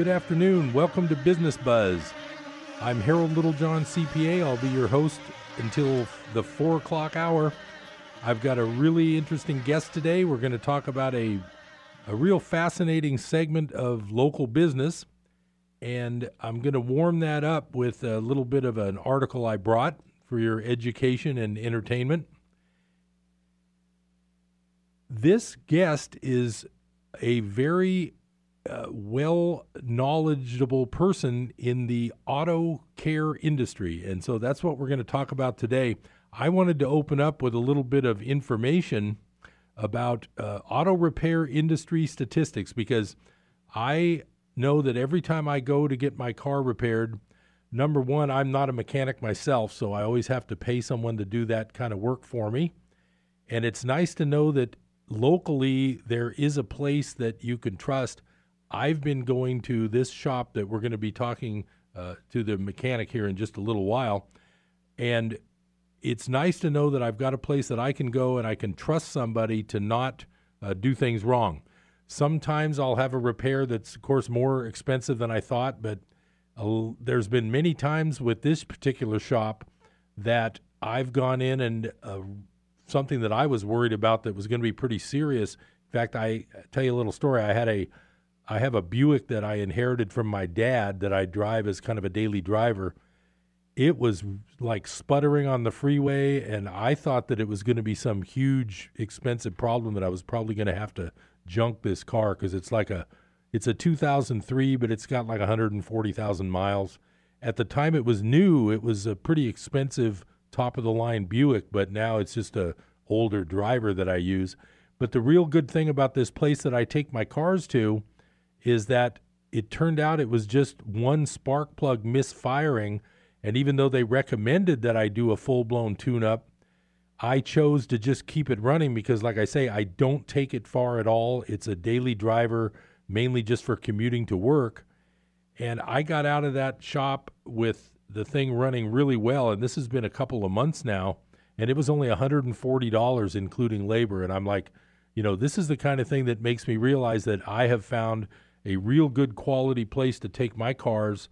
Good afternoon. Welcome to Business Buzz. I'm Harold Littlejohn, CPA. I'll be your host until the four o'clock hour. I've got a really interesting guest today. We're going to talk about a, a real fascinating segment of local business. And I'm going to warm that up with a little bit of an article I brought for your education and entertainment. This guest is a very uh, well knowledgeable person in the auto care industry. And so that's what we're going to talk about today. I wanted to open up with a little bit of information about uh, auto repair industry statistics because I know that every time I go to get my car repaired, number one, I'm not a mechanic myself, so I always have to pay someone to do that kind of work for me. And it's nice to know that locally there is a place that you can trust. I've been going to this shop that we're going to be talking uh, to the mechanic here in just a little while. And it's nice to know that I've got a place that I can go and I can trust somebody to not uh, do things wrong. Sometimes I'll have a repair that's, of course, more expensive than I thought, but uh, there's been many times with this particular shop that I've gone in and uh, something that I was worried about that was going to be pretty serious. In fact, I tell you a little story. I had a I have a Buick that I inherited from my dad that I drive as kind of a daily driver. It was like sputtering on the freeway, and I thought that it was going to be some huge, expensive problem that I was probably going to have to junk this car because it's like a it's a 2003, but it's got like 140,000 miles. At the time it was new, it was a pretty expensive top of the line Buick, but now it's just a older driver that I use. But the real good thing about this place that I take my cars to is that it turned out it was just one spark plug misfiring. And even though they recommended that I do a full blown tune up, I chose to just keep it running because, like I say, I don't take it far at all. It's a daily driver, mainly just for commuting to work. And I got out of that shop with the thing running really well. And this has been a couple of months now. And it was only $140, including labor. And I'm like, you know, this is the kind of thing that makes me realize that I have found a real good quality place to take my cars,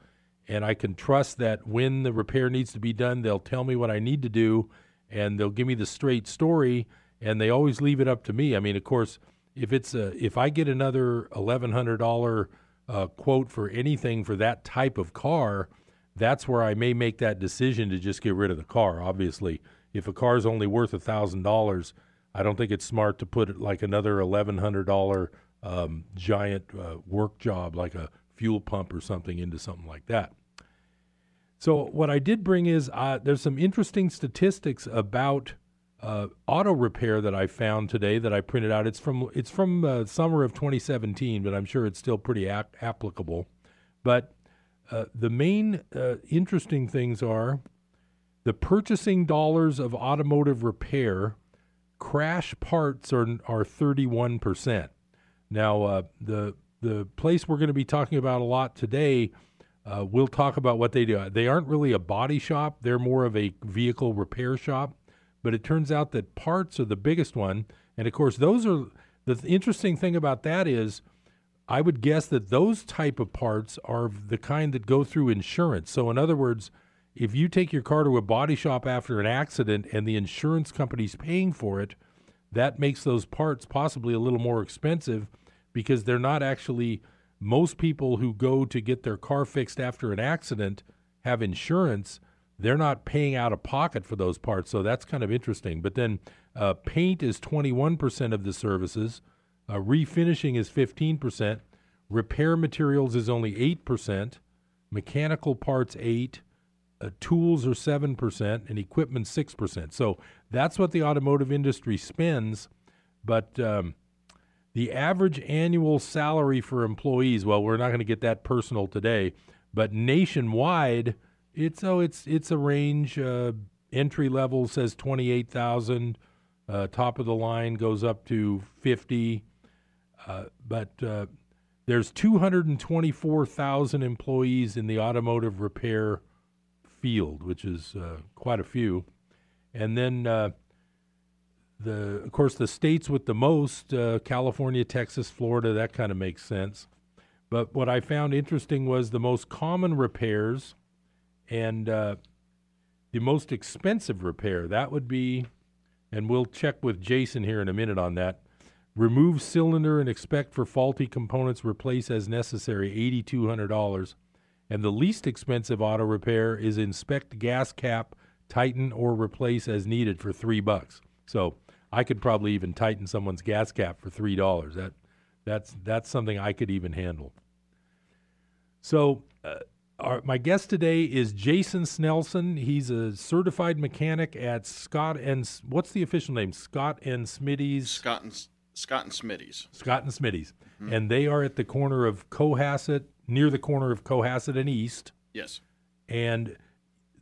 and I can trust that when the repair needs to be done, they'll tell me what I need to do, and they'll give me the straight story, and they always leave it up to me. I mean, of course, if it's a, if I get another eleven hundred dollar uh, quote for anything for that type of car, that's where I may make that decision to just get rid of the car. Obviously, if a car is only worth a thousand dollars, I don't think it's smart to put like another eleven hundred dollar um, giant uh, work job like a fuel pump or something into something like that. So what I did bring is uh, there's some interesting statistics about uh, auto repair that I found today that I printed out. It's from it's from uh, summer of 2017, but I'm sure it's still pretty ap- applicable. But uh, the main uh, interesting things are the purchasing dollars of automotive repair crash parts are are 31 percent. Now, uh, the the place we're going to be talking about a lot today, uh, we'll talk about what they do. They aren't really a body shop; they're more of a vehicle repair shop. But it turns out that parts are the biggest one, and of course, those are the th- interesting thing about that is. I would guess that those type of parts are the kind that go through insurance. So in other words, if you take your car to a body shop after an accident and the insurance company's paying for it, that makes those parts possibly a little more expensive because they're not actually most people who go to get their car fixed after an accident have insurance they're not paying out of pocket for those parts. So that's kind of interesting. But then uh, paint is 21% of the services uh, refinishing is 15% repair materials is only 8% mechanical parts 8 uh, tools are 7% and equipment 6% so that's what the automotive industry spends but um, the average annual salary for employees, well, we're not going to get that personal today, but nationwide, it's oh, it's it's a range. Uh, entry level says twenty eight thousand. Uh, top of the line goes up to fifty. Uh, but uh, there's two hundred and twenty four thousand employees in the automotive repair field, which is uh, quite a few. And then uh, the of course the states with the most uh, California, Texas, Florida, that kind of makes sense. But what I found interesting was the most common repairs and uh, the most expensive repair. That would be, and we'll check with Jason here in a minute on that. Remove cylinder and expect for faulty components, replace as necessary, $8,200. And the least expensive auto repair is inspect gas cap, tighten or replace as needed for three bucks. So I could probably even tighten someone's gas cap for three dollars. That that's that's something I could even handle. So uh, our, my guest today is Jason Snelson. He's a certified mechanic at Scott and what's the official name? Scott and Smitty's. Scott and Scott and Smitty's. Scott and Smitty's, mm-hmm. and they are at the corner of Cohasset, near the corner of Cohasset and East. Yes. And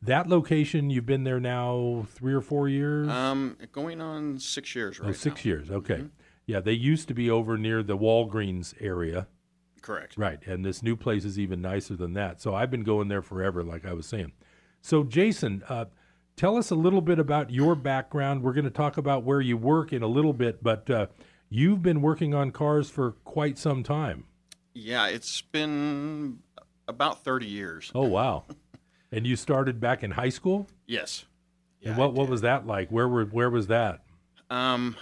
that location, you've been there now three or four years. Um, going on six years right. Oh, six now. years. Okay. Mm-hmm. Yeah, they used to be over near the Walgreens area. Correct. Right, and this new place is even nicer than that. So I've been going there forever, like I was saying. So Jason, uh, tell us a little bit about your background. We're going to talk about where you work in a little bit, but uh, you've been working on cars for quite some time. Yeah, it's been about thirty years. Oh wow! and you started back in high school. Yes. Yeah, and what what was that like? Where were where was that? Um,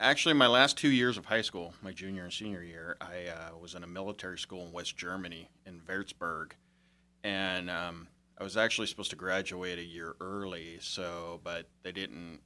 Actually, my last two years of high school, my junior and senior year, I uh, was in a military school in West Germany, in Würzburg, and um, I was actually supposed to graduate a year early. So, but they didn't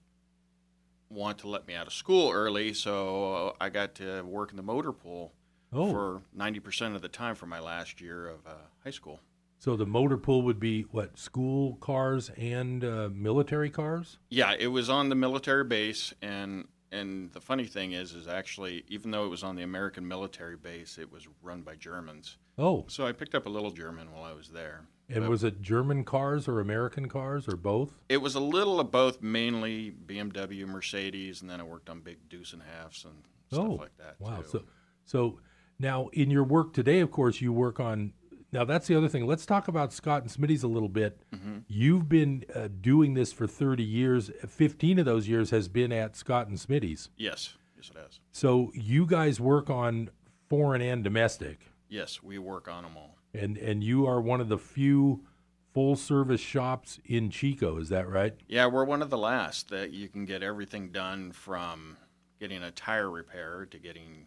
want to let me out of school early, so I got to work in the motor pool oh. for ninety percent of the time for my last year of uh, high school. So the motor pool would be what school cars and uh, military cars? Yeah, it was on the military base, and and the funny thing is, is actually, even though it was on the American military base, it was run by Germans. Oh. So I picked up a little German while I was there. And but was it German cars or American cars or both? It was a little of both, mainly BMW, Mercedes, and then I worked on big deuce and halves and stuff oh, like that. Wow. Too. So, so now in your work today, of course, you work on now that's the other thing. Let's talk about Scott and Smitty's a little bit. Mm-hmm. You've been uh, doing this for 30 years. 15 of those years has been at Scott and Smitty's. Yes, yes, it has. So you guys work on foreign and domestic. Yes, we work on them all. And and you are one of the few full service shops in Chico. Is that right? Yeah, we're one of the last that you can get everything done from getting a tire repair to getting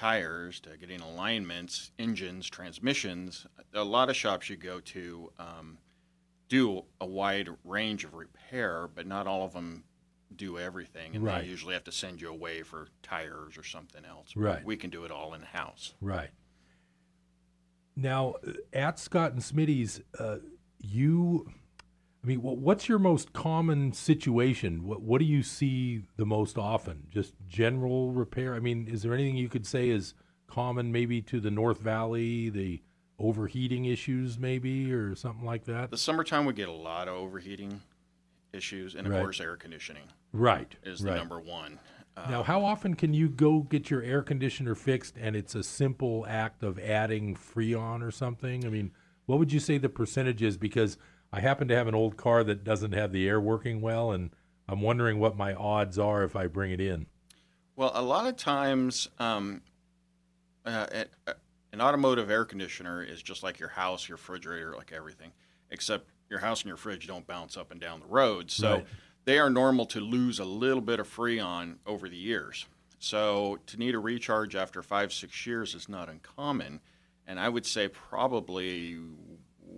tires to getting alignments, engines, transmissions. A lot of shops you go to um, do a wide range of repair, but not all of them do everything, and right. they usually have to send you away for tires or something else. Right. We can do it all in house. Right. Now, at Scott and Smitty's, uh, you I mean, what's your most common situation? What what do you see the most often? Just general repair. I mean, is there anything you could say is common, maybe to the North Valley, the overheating issues, maybe, or something like that? The summertime we get a lot of overheating issues, and of right. course, air conditioning. Right is the right. number one. Uh, now, how often can you go get your air conditioner fixed, and it's a simple act of adding Freon or something? I mean, what would you say the percentage is? Because I happen to have an old car that doesn't have the air working well, and I'm wondering what my odds are if I bring it in. Well, a lot of times, um, uh, uh, an automotive air conditioner is just like your house, your refrigerator, like everything, except your house and your fridge don't bounce up and down the road. So right. they are normal to lose a little bit of freon over the years. So to need a recharge after five, six years is not uncommon. And I would say probably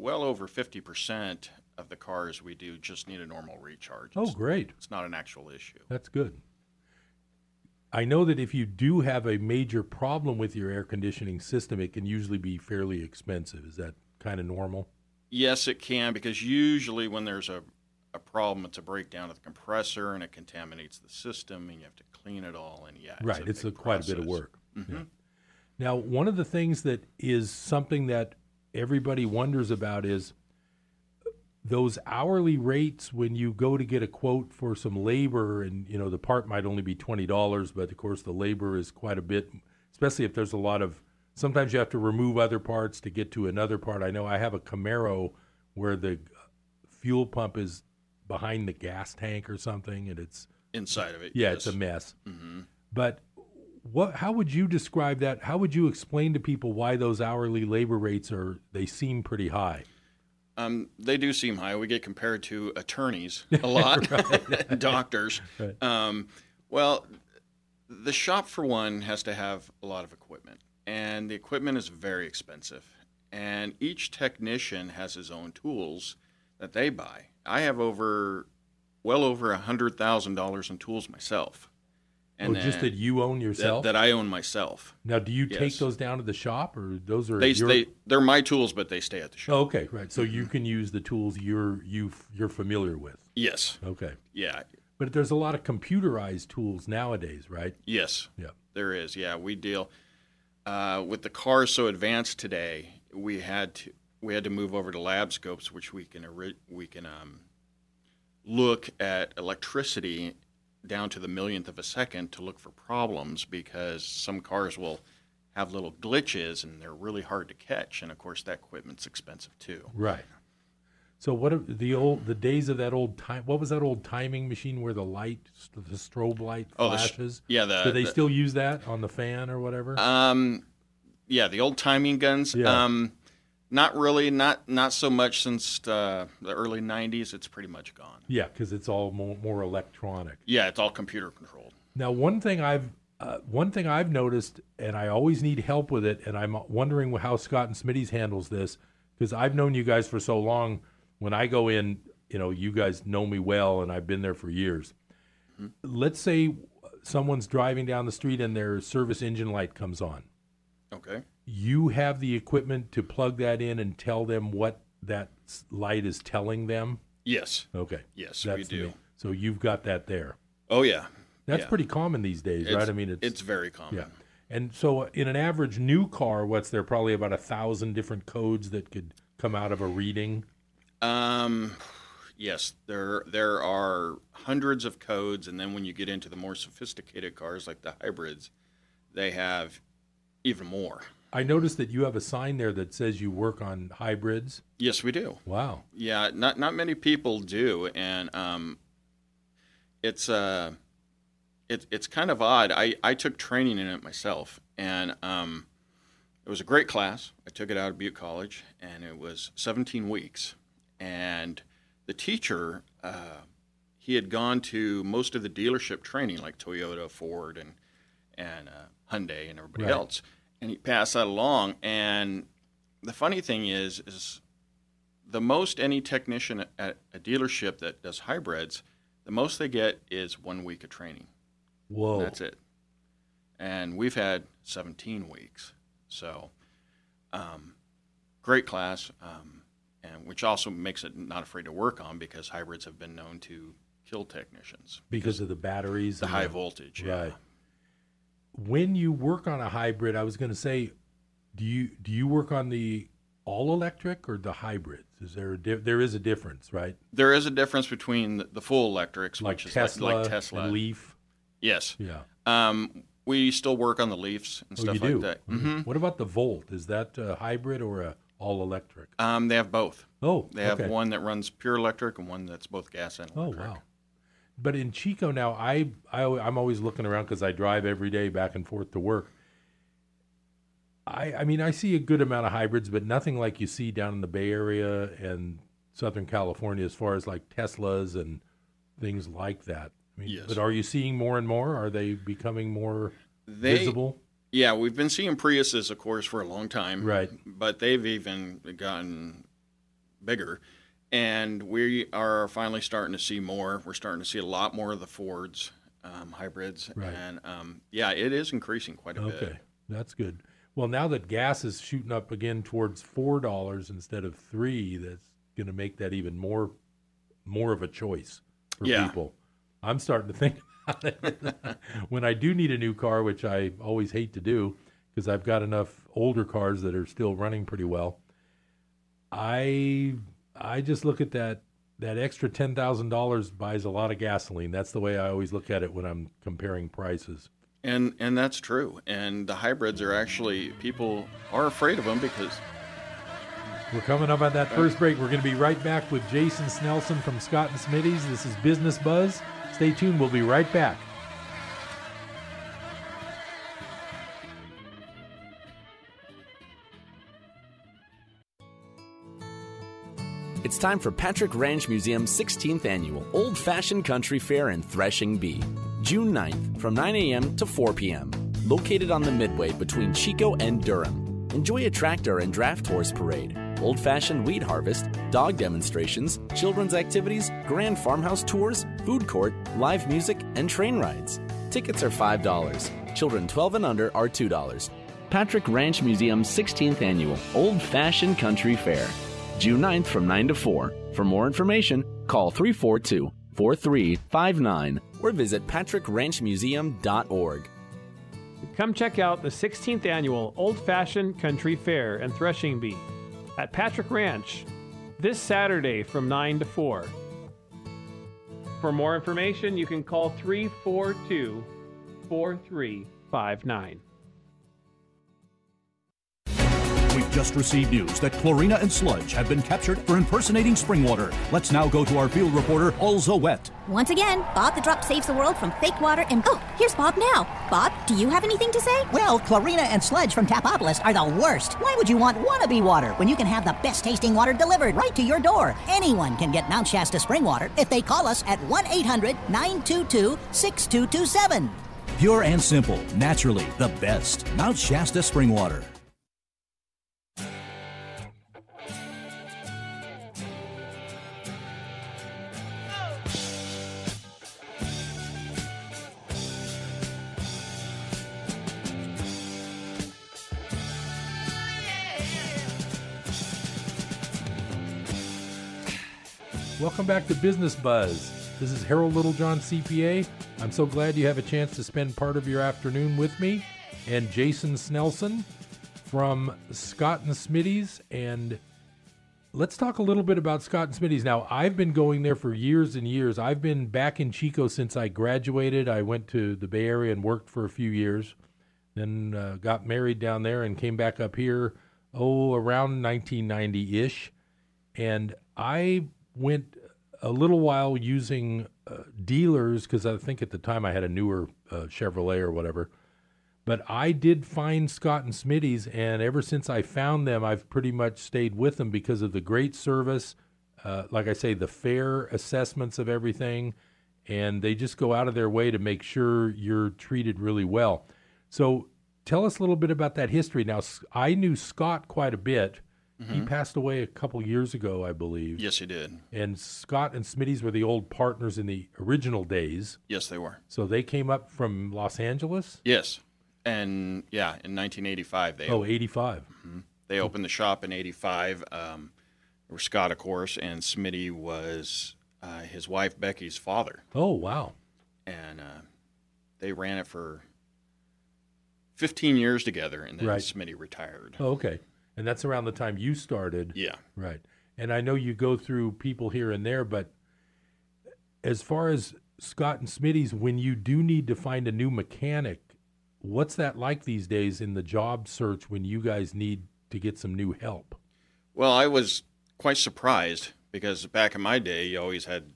well over 50% of the cars we do just need a normal recharge. Oh, great. It's not an actual issue. That's good. I know that if you do have a major problem with your air conditioning system, it can usually be fairly expensive. Is that kind of normal? Yes, it can, because usually when there's a, a problem, it's a breakdown of the compressor and it contaminates the system, and you have to clean it all. And yeah, right, it's, a quite a bit of work. Mm-hmm. Yeah. Now, one of the things that is something that everybody wonders about is those hourly rates when you go to get a quote for some labor and you know the part might only be $20 but of course the labor is quite a bit especially if there's a lot of sometimes you have to remove other parts to get to another part i know i have a camaro where the fuel pump is behind the gas tank or something and it's inside of it yeah yes. it's a mess mm-hmm. but what? How would you describe that? How would you explain to people why those hourly labor rates are? They seem pretty high. Um, they do seem high. We get compared to attorneys a lot, doctors. Right. Um, well, the shop for one has to have a lot of equipment, and the equipment is very expensive. And each technician has his own tools that they buy. I have over, well over a hundred thousand dollars in tools myself. Oh, just that you own yourself. that I own myself. now, do you take those down to the shop, or those are They, your? they they're my tools, but they stay at the shop. oh, okay, right. So you can use the tools you're you you're familiar with. Yes, Okay, yeah, but there's a lot of computerized tools nowadays, right? yes. Yeah. There is, yeah. We deal uh, with the cars so advanced today. We had to we had to move over to lab scopes, which we can we can um, look at electricity down to the millionth of a second to look for problems because some cars will have little glitches and they're really hard to catch. And of course, that equipment's expensive too. Right. So what are the old the days of that old time? What was that old timing machine where the light, the strobe light Oh, the flashes? Yeah, the, Do they the- still use that on the fan or whatever? Um, yeah, the old timing guns. Yeah. Um, not really. Not not so much since uh, the early '90s. It's pretty much gone. yeah, because it's all more, more electronic. Yeah, it's all computer controlled. Now, one thing I've uh, one thing I've noticed, and I always need help with it, and I'm wondering how Scott and Smitty's handles this because I've known you guys for so long. When I go in, you know, you guys know me well, and I've been there for years. Let's say someone's driving down the street and their service engine light comes on. Okay. You have the equipment to plug that in and tell them what that light is telling them. Yes. Okay, Yes, that's we do. main- So you've got that there. Oh yeah. That's Yeah. pretty common these days, right? I mean, it's It's very common. yeah. And so, uh, in an average new car, what's there? Probably about a thousand different codes that could come out of a reading. Um, yes, there there are hundreds of codes, and then when you get into the more sophisticated cars like the hybrids, they have even more. I noticed that you have a sign there that says you work on hybrids. Yes, we do. Wow. Yeah, not not many people do, and um, it's uh, it, it's kind of odd. I, I took training in it myself, and um, it was a great class. I took it out of Butte College, and it was 17 weeks. And the teacher, uh, he had gone to most of the dealership training, like Toyota, Ford, and and uh, Hyundai, and everybody Right. else, and he passed that along. And the funny thing is, is the most any technician at a dealership that does hybrids, the most they get is one week of training. Whoa. That's it. And we've had 17 weeks. So, um, great class, um, and which also makes it not afraid to work on because hybrids have been known to kill technicians. because of the batteries. The high voltage. Yeah. Right. When you work on a hybrid, I was going to say, do you do you work on the all electric or the hybrids? Is there a di- there is a difference, right? There is a difference between the, full electrics, Like which is Tesla, like, like Tesla. and Leaf. Yes. Yeah. Um, we still work on the Leafs and Oh, stuff like that. Mhm. hmm What about the Volt? Is that a hybrid or a all electric? Um, they have both. Oh, They have okay. one that runs pure electric and one that's both gas and electric. Oh wow! But in Chico now, I, I I'm always looking around because I drive every day back and forth to work. I I mean I see a good amount of hybrids, but nothing like you see down in the Bay Area and Southern California as far as like Teslas and things like that. I mean, Yes. But are you seeing more and more? Are they becoming more They, visible? Yeah, we've been seeing Priuses, of course, for a long time. Right. But they've even gotten bigger. And we are finally starting to see more. We're starting to see a lot more of the Fords, um, hybrids. Right. And um, yeah, it is increasing quite a Okay, bit. Okay, that's good. Well, now that gas is shooting up again towards four dollars instead of three, that's going to make that even more more of a choice for Yeah. people. I'm starting to think about it when I do need a new car, which I always hate to do because I've got enough older cars that are still running pretty well. I I just look at that that extra ten thousand dollars buys a lot of gasoline. That's the way I always look at it when I'm comparing prices. And and that's true. And the hybrids are actually people are afraid of them because We're coming up on that first break. We're going to be right back with Jason Snelson from Scott and Smitty's. This is Business Buzz. Stay tuned. We'll be right back. It's time for Patrick Ranch Museum's 16th annual Old Fashioned Country Fair in Threshing Bee, June 9th from 9 a.m. to 4 p.m. Located on the midway between Chico and Durham. Enjoy a tractor and draft horse parade, old fashioned wheat harvest, dog demonstrations, children's activities, grand farmhouse tours, food court, live music, and train rides. Tickets are $5. Children 12 and under are $2. Patrick Ranch Museum's 16th annual Old Fashioned Country Fair. June 9th from 9 to 4. For more information, call 342 4359 or visit patrickranchmuseum.org. Come check out the 16th annual Old Fashioned Country Fair and Threshing Bee at Patrick Ranch this Saturday from 9 to 4. For more information, you can call 342 4359. Just received news that Chlorina and Sludge have been captured for impersonating spring water. Let's now go to our field reporter, Alza Wet. Once again, Bob the Drop saves the world from fake water and. Oh, here's Bob now. Bob, do you have anything to say? Well, Chlorina and Sludge from Tapopolis are the worst. Why would you want wannabe water when you can have the best tasting water delivered right to your door? Anyone can get Mount Shasta spring water if they call us at 1 800 922 6227. Pure and simple, naturally the best. Mount Shasta spring water. Welcome back to Business Buzz. This is Harold Littlejohn, CPA. I'm so glad you have a chance to spend part of your afternoon with me and Jason Snelson from Scott and Smitty's. And let's talk a little bit about Scott and Smitty's. Now, I've been going there for years and years. I've been back in Chico since I graduated. I went to the Bay Area and worked for a few years, then uh, got married down there and came back up here, oh, around 1990 ish. And I went a little while using uh, dealers because I think at the time I had a newer uh, Chevrolet or whatever. But I did find Scott and Smitty's, and ever since I found them, I've pretty much stayed with them because of the great service. Uh, like I say, the fair assessments of everything, and they just go out of their way to make sure you're treated really well. So, tell us a little bit about that history. Now, I knew Scott quite a bit. He passed away a couple years ago, I believe. Yes, he did. And Scott and Smitty's were the old partners in the original days. Yes, they were. So they came up from Los Angeles. Yes, and yeah, in 1985 they Oh, 85. they opened the shop in '85. Um, was Scott, of course, and Smitty was uh, his wife Becky's father, Oh, wow. and uh, they ran it for 15 years together, and then Right. Smitty retired. Oh, okay. And that's around the time you started. Yeah. Right. And I know you go through people here and there, but as far as Scott and Smitty's, when you do need to find a new mechanic, what's that like these days in the job search when you guys need to get some new help? Well, I was quite surprised because back in my day, you always had,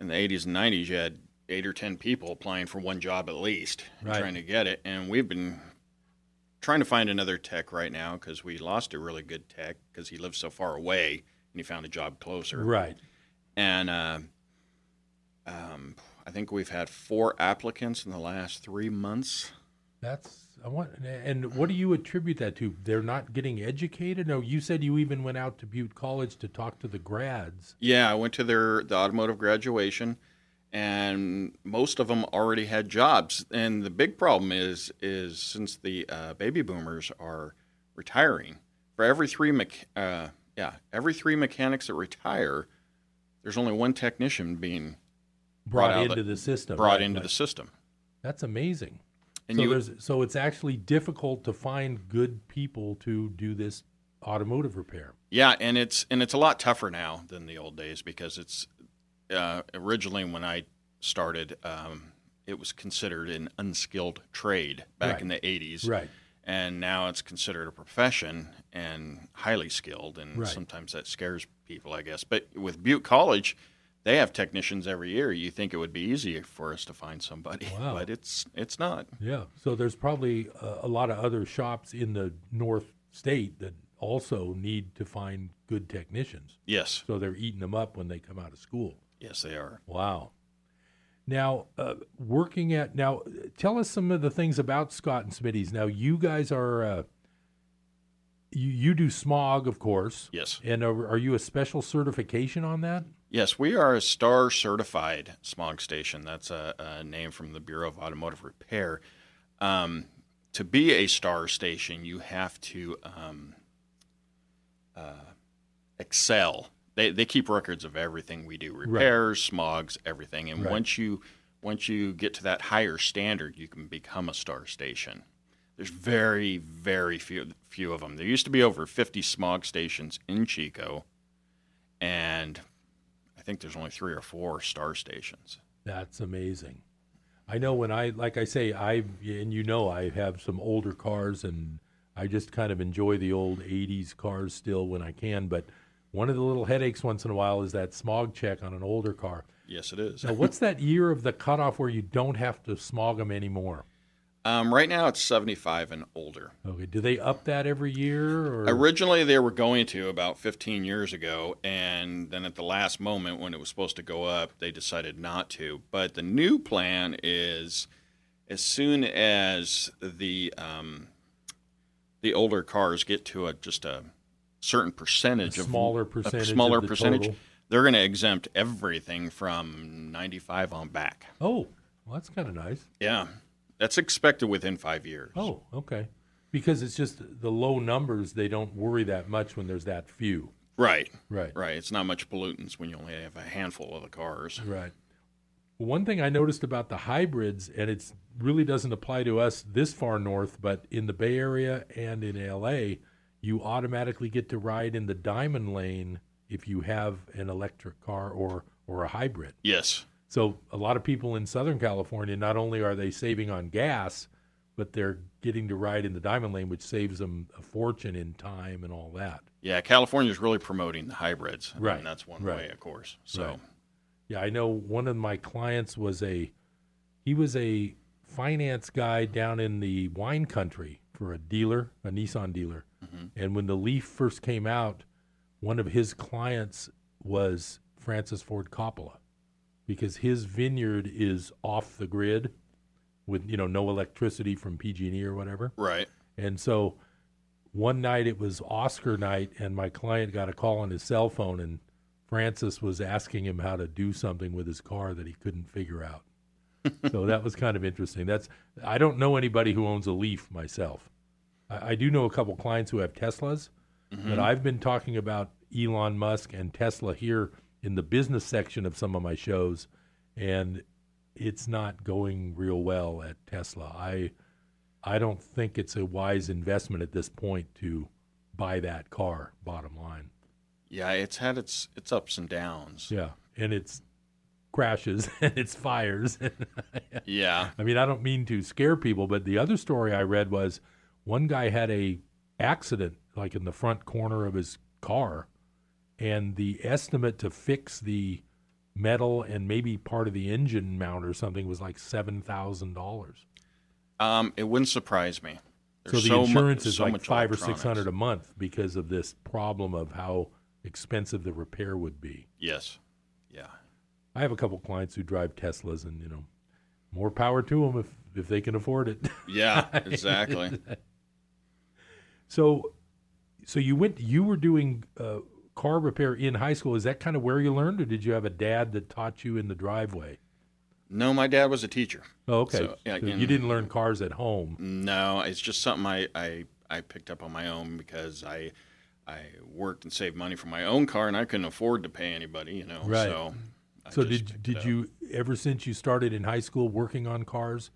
in the 80s and 90s, you had eight or 10 people applying for one job at least, Right. trying to get it. And we've been trying to find another tech right now because we lost a really good tech because he lived so far away and he found a job closer. Right. And uh, um, I think we've had four applicants in the last three months. That's I want. And what do you attribute that to? They're not getting educated. No, you said you even went out to Butte College to talk to the grads. Yeah, I went to their the automotive graduation, and most of them already had jobs. And the big problem is is since the uh, baby boomers are retiring, for every three mech- uh, yeah every three mechanics that retire, there's only one technician being Brought, Brought into the- the system. brought Right, into right. the system. That's amazing. And so you so it's actually difficult to find good people to do this automotive repair. Yeah, and it's and it's a lot tougher now than the old days because it's uh, originally when I started, um, it was considered an unskilled trade back Right. in the '80s, Right. And now it's considered a profession and highly skilled, and Right. sometimes that scares people, I guess. But with Butte College, they have technicians every year. You think it would be easy for us to find somebody, Wow. but it's it's not. Yeah. So there's probably a, a lot of other shops in the North State that also need to find good technicians. Yes, So they're eating them up when they come out of school. Yes, they are. Wow. Now, uh, working at now, tell us some of the things about Scott and Smitty's. Now, you guys are uh, you you do smog, of course. Yes. And are, are you a special certification on that? Yes, we are a STAR certified smog station. That's a, a name from the Bureau of Automotive Repair. Um, to be a STAR station, you have to um, uh, excel. They, they keep records of everything we do, repairs, smogs, everything. And Right. once you once you get to that higher standard, you can become a STAR station. There's very very few few of them. There used to be over 50 smog stations in Chico, and I think there's only three or four star stations. That's amazing. I know when I, like I say, I and you know I have some older cars, and I just kind of enjoy the old '80s cars still when I can. But one of the little headaches once in a while is that smog check on an older car. Yes, it is. Now, what's that year of the cutoff where you don't have to smog them anymore? Um, right now, it's 75 and older. Okay, do they up that every year? Or Originally, they were going to about 15 years ago, and then at the last moment when it was supposed to go up, they decided not to. But the new plan is as soon as the um, the older cars get to a just a certain percentage A of smaller a percentage smaller of the percentage, total. they're going to exempt everything from 95 on back. oh, well, that's kind of nice. Yeah, that's expected within five years. Oh, okay, because it's just the low numbers. They don't worry that much when there's that few. right, Right. right. It's not much pollutants when you only have a handful of the cars. Right. One thing I noticed about the hybrids, and it really doesn't apply to us this far north, but in the Bay Area and in LA, you automatically get to ride in the diamond lane if you have an electric car or or a hybrid. Yes, So a lot of people in Southern California not only are they saving on gas, but they're getting to ride in the diamond lane, which saves them a fortune in time and all that. yeah. California's really promoting the hybrids. Right, and that's one right. way, of course. So Right. Yeah, I know one of my clients was a he was a finance guy down in the wine country for a dealer, a Nissan dealer. Mm-hmm. And when the Leaf first came out, one of his clients was Francis Ford Coppola because his vineyard is off the grid with you know no electricity from PG&E or whatever. right, And so one night it was Oscar night, and my client got a call on his cell phone, and Francis was asking him how to do something with his car that he couldn't figure out. so that was kind of interesting. That's I don't know anybody who owns a Leaf myself. I, I do know a couple clients who have Teslas, mm-hmm. but I've been talking about Elon Musk and Tesla here in the business section of some of my shows, and it's not going real well at Tesla. I I don't think it's a wise investment at this point to buy that car. Bottom line, yeah. It's had its its ups and downs. yeah, and it's crashes and it's fires. Yeah, I mean, I don't mean to scare people, but the other story I read was one guy had a accident like in the front corner of his car, and the estimate to fix the metal and maybe part of the engine mount or something was like seven thousand dollars. um, it wouldn't surprise me. So There's the mu- insurance is so like much five or six hundred a month because of this problem of how expensive the repair would be. Yes, yeah. I have a couple clients who drive Teslas, and you know, more power to them if if they can afford it. Yeah, exactly. So, so you went, you were doing uh, car repair in high school. Is that kind of where you learned, or did you have a dad that taught you in the driveway? no, my dad was a teacher. Oh, okay. So, yeah, So again- you didn't learn cars at home. No, it's just something I, I, I picked up on my own because I I worked and saved money for my own car and I couldn't afford to pay anybody, you know. Right. So, I So did did you ever since you started in high school working on cars,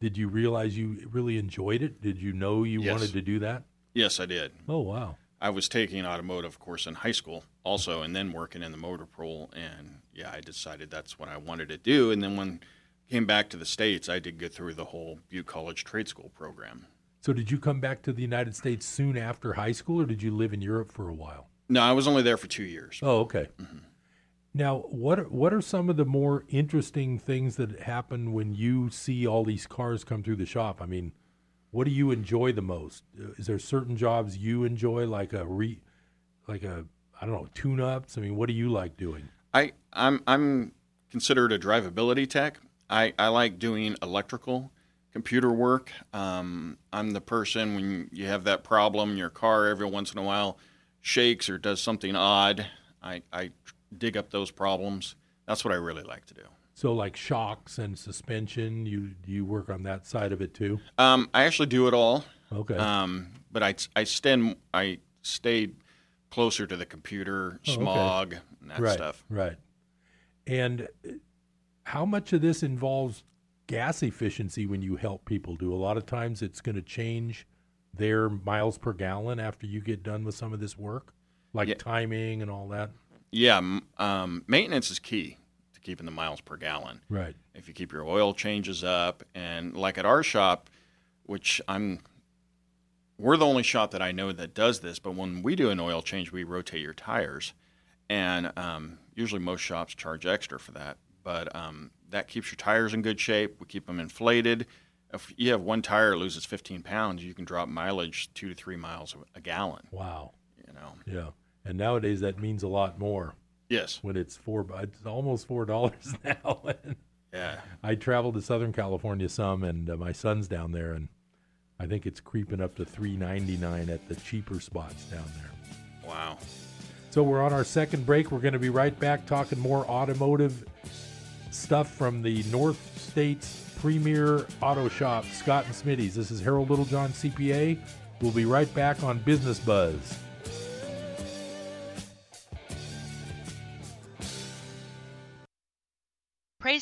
did you realize you really enjoyed it? Did you know you Yes. wanted to do that? Yes, I did. Oh wow. I was taking automotive course in high school also, and then working in the motor pool. And yeah, I decided that's what I wanted to do. And then when I came back to the states, I did go through the whole Butte College trade school program. So did you come back to the United States soon after high school, or did you live in Europe for a while? No, I was only there for two years. Oh, okay. Mm-hmm. Now, what are, what are some of the more interesting things that happen when you see all these cars come through the shop? I mean, what do you enjoy the most? Is there certain jobs you enjoy, like a re, like a I don't know, tune ups? I mean, what do you like doing? I I'm I'm considered a drivability tech. I, I like doing electrical computer work. Um, I'm the person when you have that problem, your car every once in a while shakes or does something odd. I, I dig up those problems. That's what I really like to do. So, like shocks and suspension, you you work on that side of it too. Um, I actually do it all. Okay. Um, but I, I stand I stayed closer to the computer, Oh, okay. smog, and that right. stuff. Right. And uh, how much of this involves gas efficiency when you help people? Do a lot of times it's going to change their miles per gallon after you get done with some of this work, like Yeah. timing and all that. Yeah, um, maintenance is key keeping the miles per gallon. Right. If you keep your oil changes up, and like at our shop, which I'm, we're the only shop that I know that does this. But when we do an oil change, we rotate your tires, and um, usually most shops charge extra for that. But um, that keeps your tires in good shape. We keep them inflated. If you have one tire that loses 15 pounds, you can drop mileage two to three miles a gallon. Wow. You know. Yeah. And nowadays that means a lot more Yes. when it's four. It's almost four dollars now. Yeah. I traveled to Southern California some, and uh, my son's down there, and I think it's creeping up to three ninety nine at the cheaper spots down there. Wow. So we're on our second break. We're going to be right back talking more automotive stuff from the North States premier auto shop, Scott and Smitty's. This is Harold Littlejohn, CPA. We'll be right back on Business Buzz.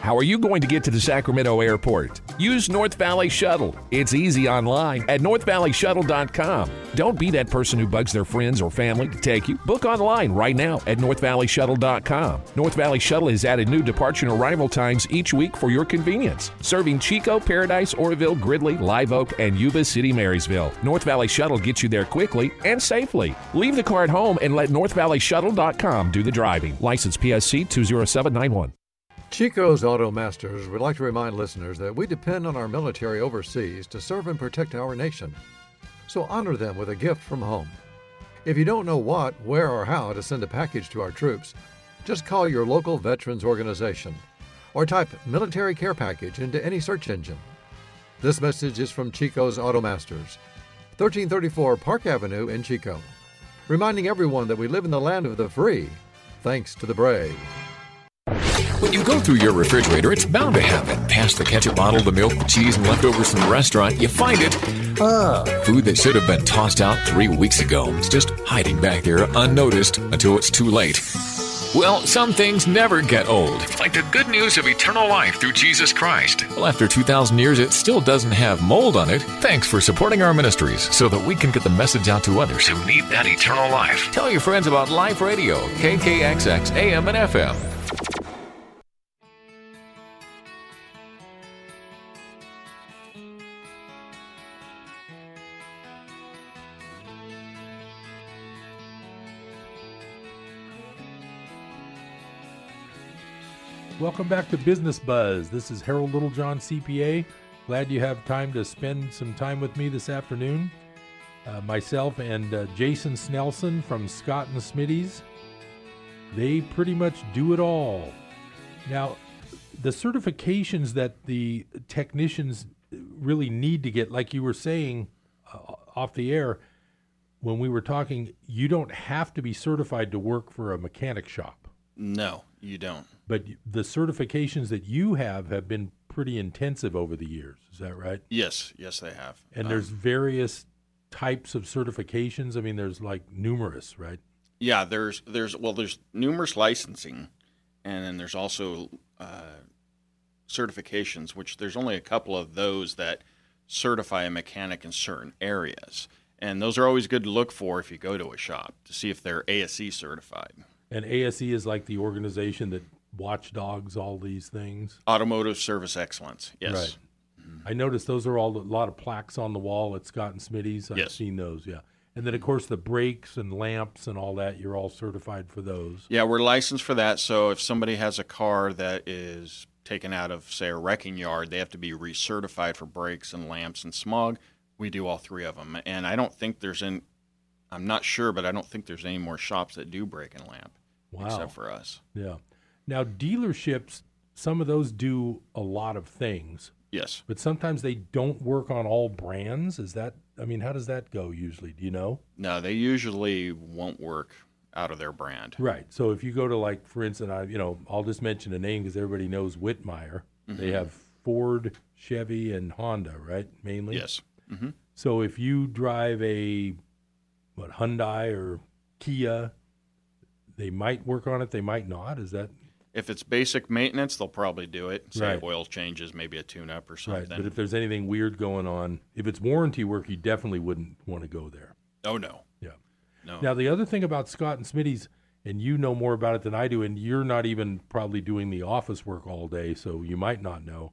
How are you going to get to the Sacramento airport? Use North Valley Shuttle. It's easy online at northvalleyshuttle.com. Don't be that person who bugs their friends or family to take you. Book online right now at northvalleyshuttle.com. North Valley Shuttle has added new departure and arrival times each week for your convenience, serving Chico, Paradise, Oroville, Gridley, Live Oak, and Yuba City, Marysville. North Valley Shuttle gets you there quickly and safely. Leave the car at home and let northvalleyshuttle.com do the driving. License PSC 20791. Chico's Auto Masters would like to remind listeners that we depend on our military overseas to serve and protect our nation. So honor them with a gift from home. If you don't know what, where, or how to send a package to our troops, just call your local veterans organization or type Military Care Package into any search engine. This message is from Chico's Auto Masters, 1334 Park Avenue in Chico, reminding everyone that we live in the land of the free, thanks to the brave. When you go through your refrigerator, it's bound to happen. Past the ketchup bottle, the milk, the cheese, and leftovers from the restaurant, you find it. Ugh. Food that should have been tossed out three weeks ago. It's just hiding back there unnoticed until it's too late. Well, some things never get old. Like the good news of eternal life through Jesus Christ. Well, after 2,000 years, it still doesn't have mold on it. Thanks for supporting our ministries so that we can get the message out to others who need that eternal life. Tell your friends about Life Radio, KKXX, AM, and FM. Welcome back to Business Buzz. This is Harold Littlejohn, CPA. Glad you have time to spend some time with me this afternoon. Uh, myself and uh, Jason Snelson from Scott and Smitty's. They pretty much do it all. Now, the certifications that the technicians really need to get, like you were saying uh, off the air when we were talking, you don't have to be certified to work for a mechanic shop. No, you don't. But the certifications that you have have been pretty intensive over the years. Is that right? Yes, yes, they have. And Um, there's various types of certifications. I mean, there's like numerous, right? Yeah, there's there's well, there's numerous licensing, and then there's also uh, certifications. Which there's only a couple of those that certify a mechanic in certain areas. And those are always good to look for if you go to a shop to see if they're ASE certified. And ASE is like the organization that watchdogs all these things. Automotive Service Excellence, yes. Right. Mm-hmm. I noticed those are all a lot of plaques on the wall at Scott and Smitty's. I've Yes. seen those, yeah. And then of course the brakes and lamps and all that, you're all certified for those. Yeah, we're licensed for that. So if somebody has a car that is taken out of, say, a wrecking yard, they have to be recertified for brakes and lamps and smog. We do all three of them. And I don't think there's in, I'm not sure, but I don't think there's any more shops that do brake and lamp Wow. except for us. Yeah. Now dealerships, some of those do a lot of things, Yes. but sometimes they don't work on all brands. Is that I mean, how does that go usually? Do you know? No, they usually won't work out of their brand. Right. So if you go to like, for instance, I you know I'll just mention a name because everybody knows Wittmeier. They Mhm. have Ford, Chevy, and Honda, right? Mainly. Yes. hmm So if you drive a what Hyundai or Kia, they might work on it. They might not. Is that If it's basic maintenance, they'll probably do it. Say Right. oil changes, maybe a tune-up or right? something. But if there's anything weird going on, if it's warranty work, you definitely wouldn't want to go there. oh no, Yeah. no. Now the other thing about Scott and Smitty's, and you know more about it than I do, and you're not even probably doing the office work all day, so you might not know.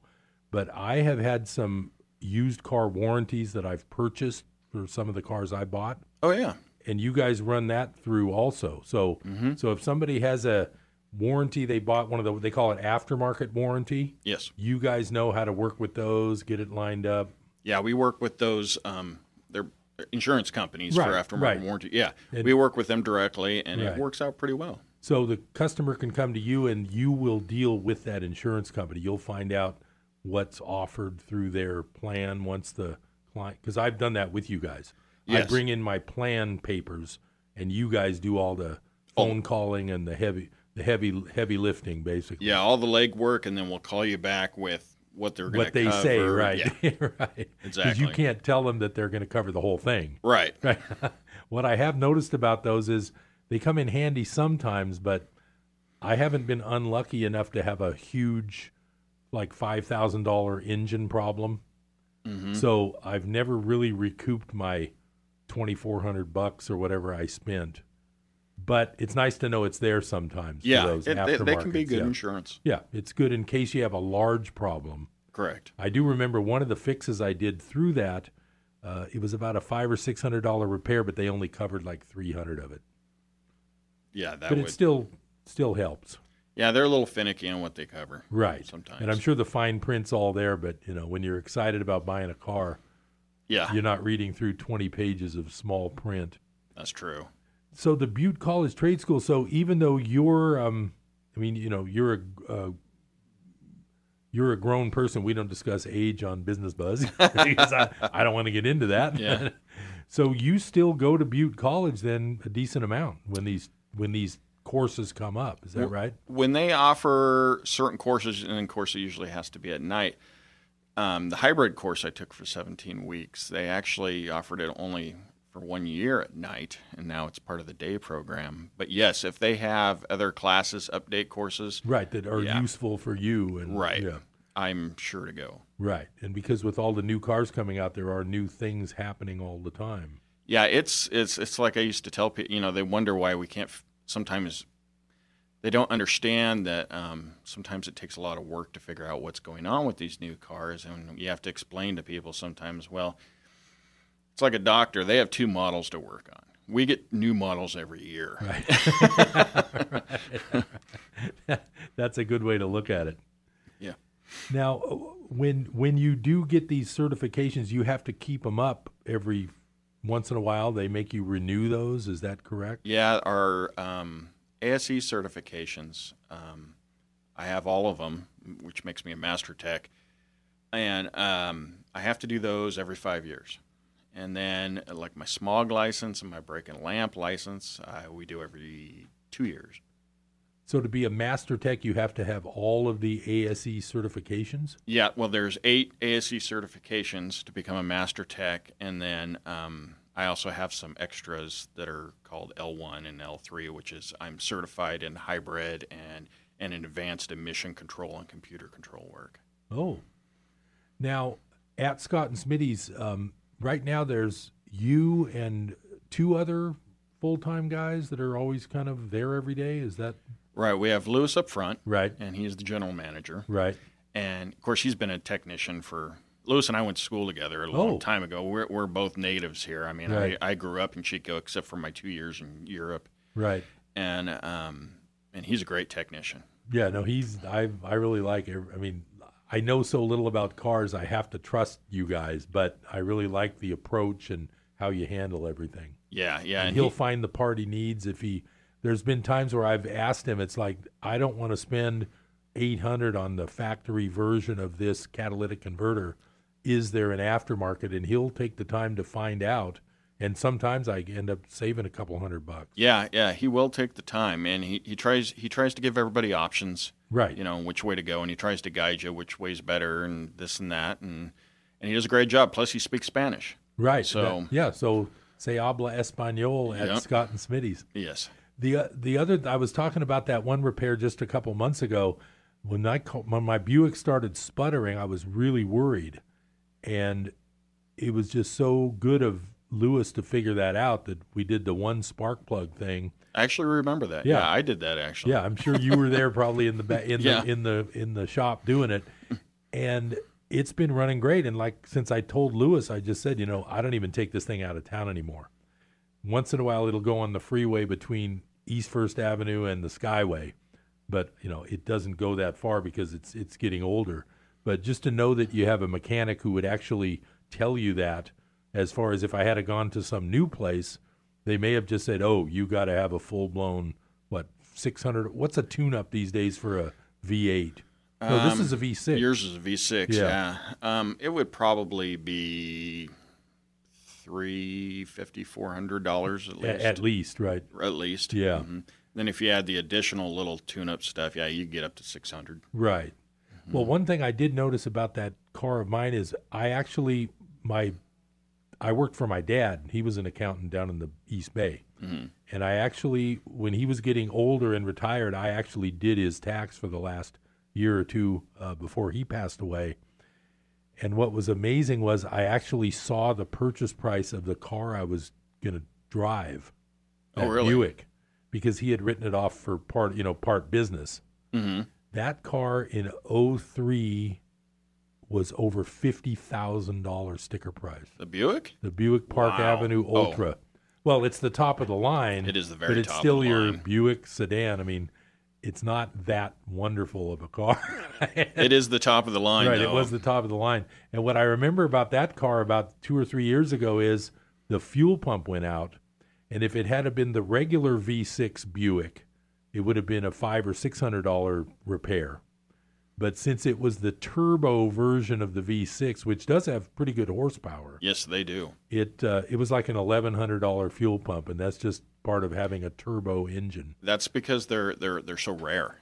But I have had some used car warranties that I've purchased for some of the cars I bought. oh yeah. and you guys run that through also. So Mm-hmm. so if somebody has a warranty they bought one of the they call it aftermarket warranty, Yes. you guys know how to work with those, get it lined up. Yeah, we work with those. Um, they're insurance companies Right, for aftermarket right. warranty. Yeah, And- we work with them directly, and Right. it works out pretty well. So the customer can come to you and you will deal with that insurance company. You'll find out what's offered through their plan once the client cuz I've done that with you guys. I bring in my plan papers and you guys do all the phone calling and the heavy the heavy heavy lifting basically. Yeah, all the leg work, and then we'll call you back with what they're what they cover. say, right? Yeah, right. Because Exactly. you can't tell them that they're going to cover the whole thing. right. Right. what I have noticed about those is they come in handy sometimes, but I haven't been unlucky enough to have a huge, like five thousand dollar engine problem. Mm-hmm. So I've never really recouped my twenty four hundred bucks or whatever I spent. But it's nice to know it's there sometimes. for Yeah, it, they, they can be good yeah. insurance. Yeah, it's good in case you have a large problem. Correct. I do remember one of the fixes I did through that. Uh, it was about a five or six hundred dollar repair, but they only covered like three hundred of it. Yeah, that but would. it still still helps, yeah, they're a little finicky on what they cover. right? Sometimes. and I'm sure the fine print's all there, but you know when you're excited about buying a car, Yeah, you're not reading through twenty pages of small print. that's true. So the Butte College Trade School. So even though you're, um, I mean, you know, you're a uh, you're a grown person. We don't discuss age on Business Buzz because I, I don't want to get into that. Yeah. so you still go to Butte College then a decent amount when these when these courses come up. Is that right? when they offer certain courses, and of course it usually has to be at night. Um, the hybrid course I took for 17 weeks, they actually offered it only for one year at night, and now it's part of the day program. But yes, if they have other classes, update courses, Right. That are Yeah. useful for you and right, Yeah. I'm sure to go. Right. And because with all the new cars coming out, there are new things happening all the time. Yeah, it's it's it's like I used to tell people. You know, they wonder why we can't. f- Sometimes they don't understand that. Um, sometimes it takes a lot of work to figure out what's going on with these new cars, and you have to explain to people sometimes. Well, it's like a doctor; they have two models to work on. We get new models every year. Right. That's a good way to look at it. Yeah. Now, when when you do get these certifications, you have to keep them up every once in a while. They make you renew those. Is that correct? Yeah, our um, ASE certifications, um, I have all of them, which makes me a master tech, and um, I have to do those every five years. And then, like my smog license and my brake and lamp license, uh, we do every two years. So to be a master tech, you have to have all of the ASE certifications. Yeah, well, there's eight ASE certifications to become a master tech, and then um, I also have some extras that are called L1 and L3, which is I'm certified in hybrid and and in advanced emission control and computer control work. Oh, now at Scott and Smitty's, um, right now there's you and two other full time guys that are always kind of there every day. Is that Right. We have Lewis up front. Right. And he's the general manager. right? And of course, he's been a technician for. Lewis and I went to school together a long Oh. time ago. We're, we're both natives here. I mean, Right. I, I grew up in Chico except for my two years in Europe. Right. And um, and he's a great technician. Yeah, no, he's I I really like it. I mean, I know so little about cars. I have to trust you guys, but I really like the approach and how you handle everything. Yeah, yeah. and And he'll he, find the part he needs if he there's been times where I've asked him it's like I don't want to spend 800 on the factory version of this catalytic converter is there an aftermarket and he'll take the time to find out and sometimes I end up saving a couple hundred bucks yeah, yeah. He will take the time, and he, he tries he tries to give everybody options. right You know which way to go, and he tries to guide you which way's better, and this and that, and and he does a great job. Plus, he speaks Spanish. right So- that- yeah so say habla español at Yep. Scott and Smitty's Yes. The uh, the other I was talking about that one repair just a couple months ago when I when my Buick started sputtering, I was really worried, and it was just so good of Lewis to figure that out that we did the one spark plug thing. I actually remember that. Yeah. Yeah, I did that actually. Yeah, I'm sure you were there probably in the ba- in Yeah. the in the in the shop doing it, and it's been running great. And like since I told Lewis, I just said, you know, I don't even take this thing out of town anymore. Once in a while, it'll go on the freeway between East First Avenue and the Skyway, but you know, it doesn't go that far because it's it's getting older. But just to know that you have a mechanic who would actually tell you that, as far as if I had gone to some new place, they may have just said, "Oh, you got to have a full blown what 600? What's a tune up these days for a V8?" No, this Um, is a V6. Yours is a V6. Yeah. Yeah. Um, it would probably be three fifty, four hundred dollars at least. at least, right? At least. Yeah. Mhm. Then if you add the additional little tune-up stuff, yeah, you get up to six hundred. Right. Well, one thing I did notice about that car of mine is I actually my I worked for my dad. He was an accountant down in the East Bay. And I actually when he was getting older and retired, I actually did his tax for the last year or two uh, before he passed away. And what was amazing was I actually saw the purchase price of the car I was going to drive. Oh, really? Buick because he had written it off for part, you know, part business. Mm-hmm. That car in 03 was over $50,000 sticker price. The Buick? The Buick Park Wow. Avenue Oh. Ultra. Well, it's the top of the line. It is the But very it's top of still your line. Buick sedan. I mean, it's not that wonderful of a car. It is the top of the line. right, it was the top of the line. And what I remember about that car about two or three years ago is the fuel pump went out, and if it had been the regular V6 Buick, it would have been a five or six hundred dollar repair. But since it was the turbo version of the V6, which does have pretty good horsepower, Yes, they do. it uh, it was like an eleven hundred dollar fuel pump, and that's just part of having a turbo engine. That's because they're they're they're so rare.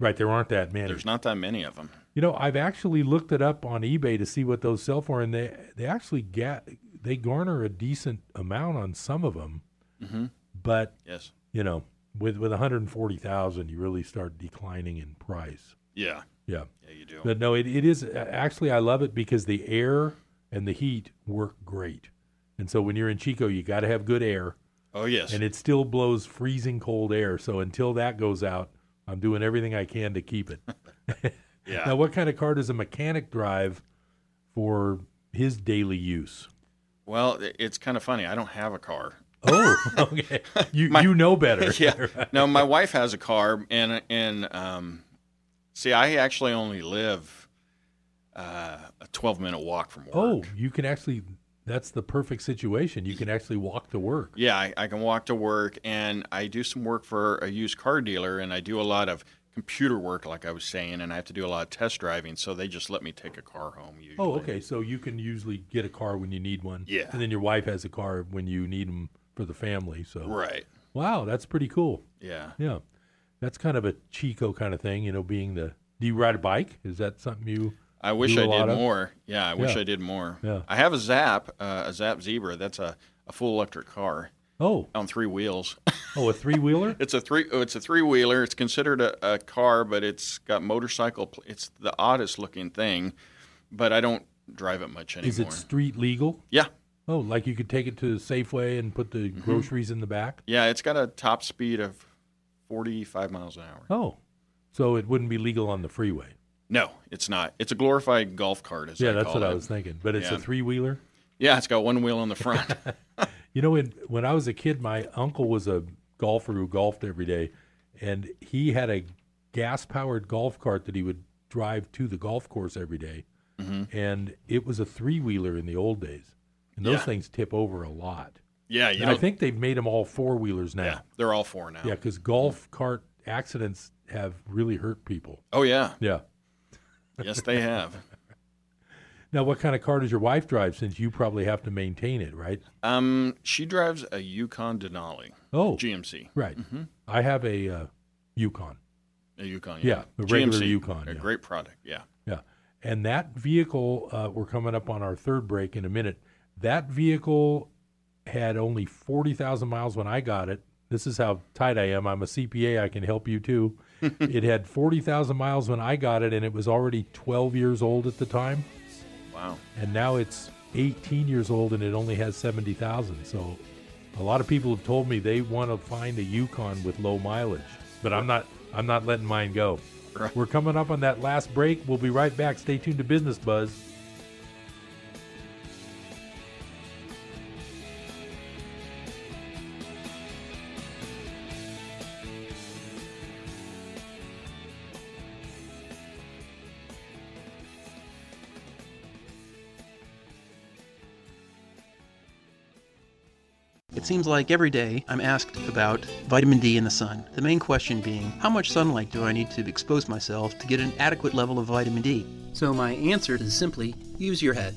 Right, there aren't that many. There's not that many of them. You know, I've actually looked it up on eBay to see what those sell for, and they they actually get they garner a decent amount on some of them. Mhm. But Yes. you know, with with one hundred and forty thousand, you really start declining in price. Yeah. Yeah, Yeah, you do. but no, it, it is actually I love it because the air and the heat work great, and so when you're in Chico, you got to have good air, Oh yes. and it still blows freezing cold air. So until that goes out, I'm doing everything I can to keep it. yeah. Now, what kind of car does a mechanic drive for his daily use? Well, it's kind of funny. I don't have a car. Oh, okay. You My- you know better. yeah. No, my wife has a car, and and um, see, I actually only live uh, a twelve minute walk from work. Oh, you can actually. That's the perfect situation. You can actually walk to work. Yeah, I, I can walk to work, and I do some work for a used car dealer, and I do a lot of computer work, like I was saying, and I have to do a lot of test driving. So they just let me take a car home. Usually. Oh, okay. So you can usually get a car when you need one. Yeah. And then your wife has a car when you need them for the family. So. Right. Wow, that's pretty cool. Yeah. Yeah, that's kind of a Chico kind of thing. You know, being the. Do you ride a bike? Is that something you? I wish I did of? more. Yeah, I wish Yeah. I did more. Yeah. I have a Zap, uh, a Zap Xebra. That's a, a full electric car Oh, on three wheels. oh, a three wheeler. It's a three. oh, It's a three wheeler. It's considered a, a car, but it's got motorcycle. pl- It's the oddest looking thing, but I don't drive it much anymore. Is it street legal? Yeah. Oh, like you could take it to Safeway and put the groceries in the back? Yeah, it's got a top speed of 45 miles an hour. Oh, so it wouldn't be legal on the freeway. No, it's not. It's a glorified golf cart. As yeah, I that's what I was thinking. But it's Yeah. a three wheeler. Yeah, it's got one wheel on the front. You know, when when I was a kid, my uncle was a golfer who golfed every day, and he had a gas powered golf cart that he would drive to the golf course every day. Mhm. and it was a three wheeler in the old days, and those Yeah. things tip over a lot. Yeah, you I think they've made them all four wheelers now. Yeah, they're all four now. Yeah, because golf cart accidents have really hurt people. Oh yeah. Yeah. yes, they have. Now, what kind of car does your wife drive? Since you probably have to maintain it, right? Um, she drives a Yukon Denali. Oh, GMC. Right. Mm-hmm. I have a uh, Yukon. A Yukon. Yeah, a regular GMC, Yukon. A yeah. great product. Yeah. Yeah. And that vehicle, uh, we're coming up on our third break in a minute. That vehicle had only 40,000 miles when I got it. This is how tight I am. I'm a CPA. I can help you too. it had 40,000 miles when I got it, and it was already 12 years old at the time. Wow. And now it's 18 years old, and it only has 70,000. So a lot of people have told me they want to find a Yukon with low mileage, but I'm not. I'm not letting mine go. We're coming up on that last break. We'll be right back. Stay tuned to Business Buzz. It seems like every day I'm asked about vitamin D in the sun. The main question being, how much sunlight do I need to expose myself to get an adequate level of vitamin D? So my answer is simply use your head.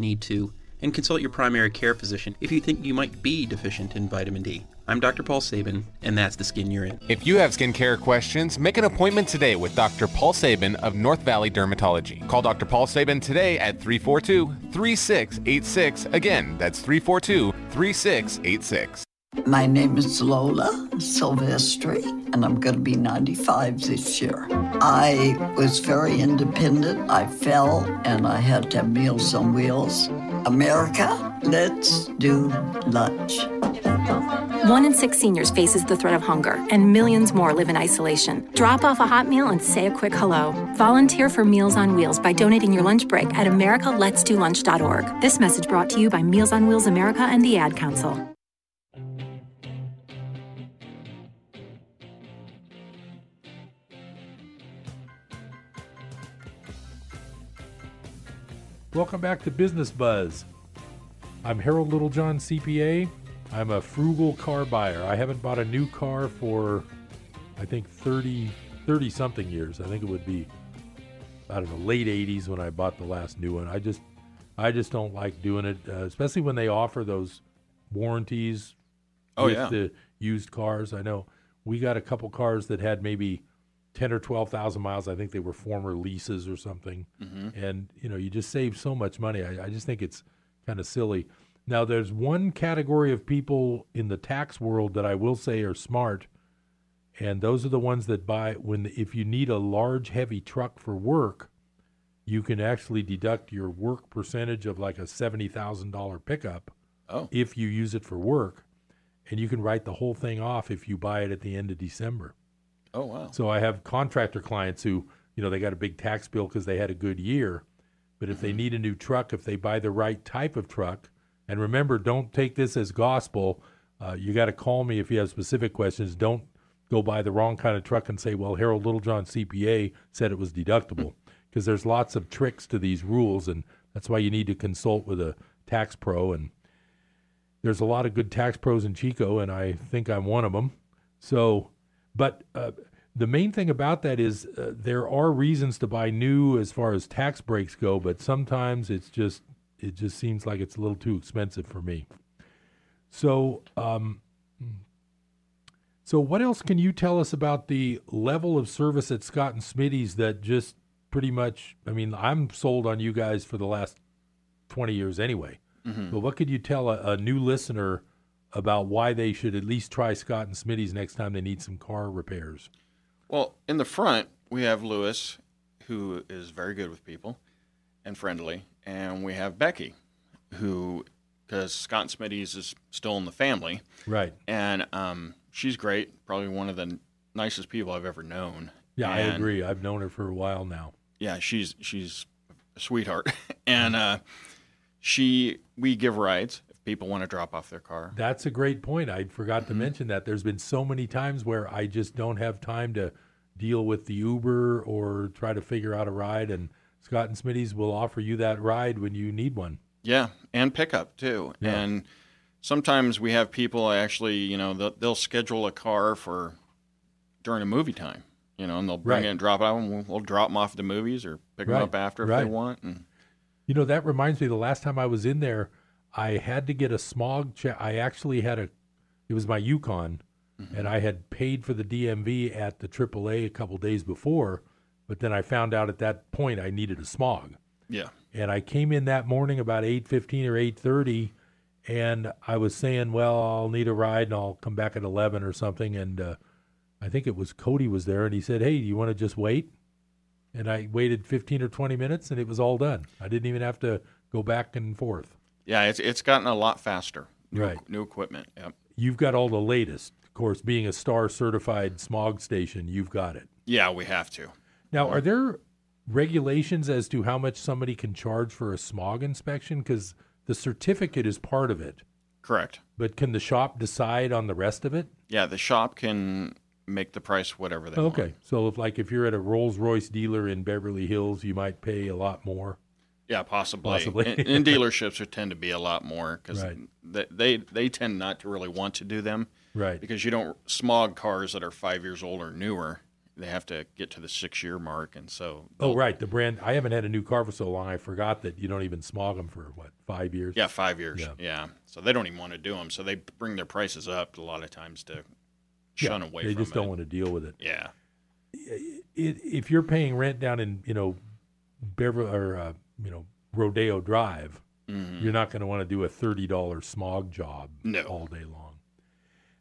need to, and consult your primary care physician if you think you might be deficient in vitamin D. I'm Dr. Paul Sabin, and that's the skin you're in. If you have skincare questions, make an appointment today with Dr. Paul Sabin of North Valley Dermatology. Call Dr. Paul Sabin today at 342 3686. Again, that's 342 3686. My name is Lola Silvestri, and I'm going to be 95 this year. I was very independent. I fell, and I had to have Meals on Wheels. America, let's do lunch. One in six seniors faces the threat of hunger, and millions more live in isolation. Drop off a hot meal and say a quick hello. Volunteer for Meals on Wheels by donating your lunch break at americaletsdolunch.org. This message brought to you by Meals on Wheels America and the Ad Council. Welcome back to Business Buzz. I'm Harold Littlejohn, CPA. I'm a frugal car buyer. I haven't bought a new car for, I think, 30, 30 something years. I think it would be, I don't know, late 80s when I bought the last new one. I just, I just don't like doing it, uh, especially when they offer those warranties Oh, with yeah. the used cars. I know we got a couple cars that had maybe 10 or 12,000 miles. I think they were former leases or something. Mhm. And, you know, you just save so much money. I, I just think it's kind of silly. Now, there's one category of people in the tax world that I will say are smart. And those are the ones that buy when, if you need a large, heavy truck for work, you can actually deduct your work percentage of like a $70,000 pickup Oh. if you use it for work. And you can write the whole thing off if you buy it at the end of December. Oh wow. So I have contractor clients who, you know, they got a big tax bill because they had a good year. But if they need a new truck, if they buy the right type of truck, and remember, don't take this as gospel. Uh, you got to call me if you have specific questions. Don't go buy the wrong kind of truck and say, well, Harold Littlejohn CPA said it was deductible. Because there's lots of tricks to these rules, and that's why you need to consult with a tax pro. And there's a lot of good tax pros in Chico, and I think I'm one of them. So, but uh, the main thing about that is uh, there are reasons to buy new as far as tax breaks go, but sometimes it's just it just seems like it's a little too expensive for me. So, um, so what else can you tell us about the level of service at Scott and Smitty's that just pretty much? I mean, I'm sold on you guys for the last twenty years anyway. Mhm. But what could you tell a, a new listener about why they should at least try Scott and Smitty's next time they need some car repairs? Well, in the front, we have Lewis, who is very good with people and friendly. And we have Becky, who, because Scott and Smitty's is still in the family. Right. And um, she's great, probably one of the nicest people I've ever known. Yeah, I agree. I've known her for a while now. Yeah, she's she's a sweetheart. and uh, she, we give rides if people want to drop off their car. That's a great point. I forgot Mm-hmm. to mention that. There's been so many times where I just don't have time to deal with the Uber or try to figure out a ride, and Scott and Smitty's will offer you that ride when you need one. Yeah, and pickup too. Yeah. And sometimes we have people actually, you know, they'll, they'll schedule a car for during a movie time, you know, and they'll bring Right. it and drop it out, and we'll, we'll drop them off at the movies or pick them up after if right. they want. And You know, that reminds me the last time I was in there, I had to get a smog check. I actually had a, it was my Yukon, Mm-hmm. and I had paid for the DMV at the AAA a couple days before, but then I found out at that point I needed a smog. yeah, and I came in that morning about eight fifteen or eight thirty, and I was saying, "Well, I'll need a ride, and I'll come back at eleven or something." And uh, I think it was Cody was there, and he said, "Hey, do you want to just wait?" And I waited fifteen or twenty minutes, and it was all done. I didn't even have to go back and forth. yeah, it's it's gotten a lot faster. New, Right. new equipment. Yep. You've got all the latest, of course. Being a star certified smog station, you've got it. Yeah, we have to. Now, are there regulations as to how much somebody can charge for a smog inspection? Because the certificate is part of it. Correct. But can the shop decide on the rest of it? Yeah, the shop can make the price whatever they want. Okay, so if like if you're at a Rolls Royce dealer in Beverly Hills, you might pay a lot more. Yeah, possibly. Possibly. And, and dealerships would tend to be a lot more because Right. they, they they tend not to really want to do them. Right. Because you don't smog cars that are five years old or newer. They have to get to the six year mark, and so Oh, right, the brand. I haven't had a new car for so long. I forgot that you don't even smog them for what five years. yeah, five years. Yeah. Yeah. So they don't even want to do them. So they bring their prices up a lot of times to shun Yeah, away They just it. don't want to deal with it. Yeah. it, if you're paying rent down in you know Beverly or uh, you know Rodeo Drive, Mhm. you're not going to want to do a thirty dollar smog job No. all day long.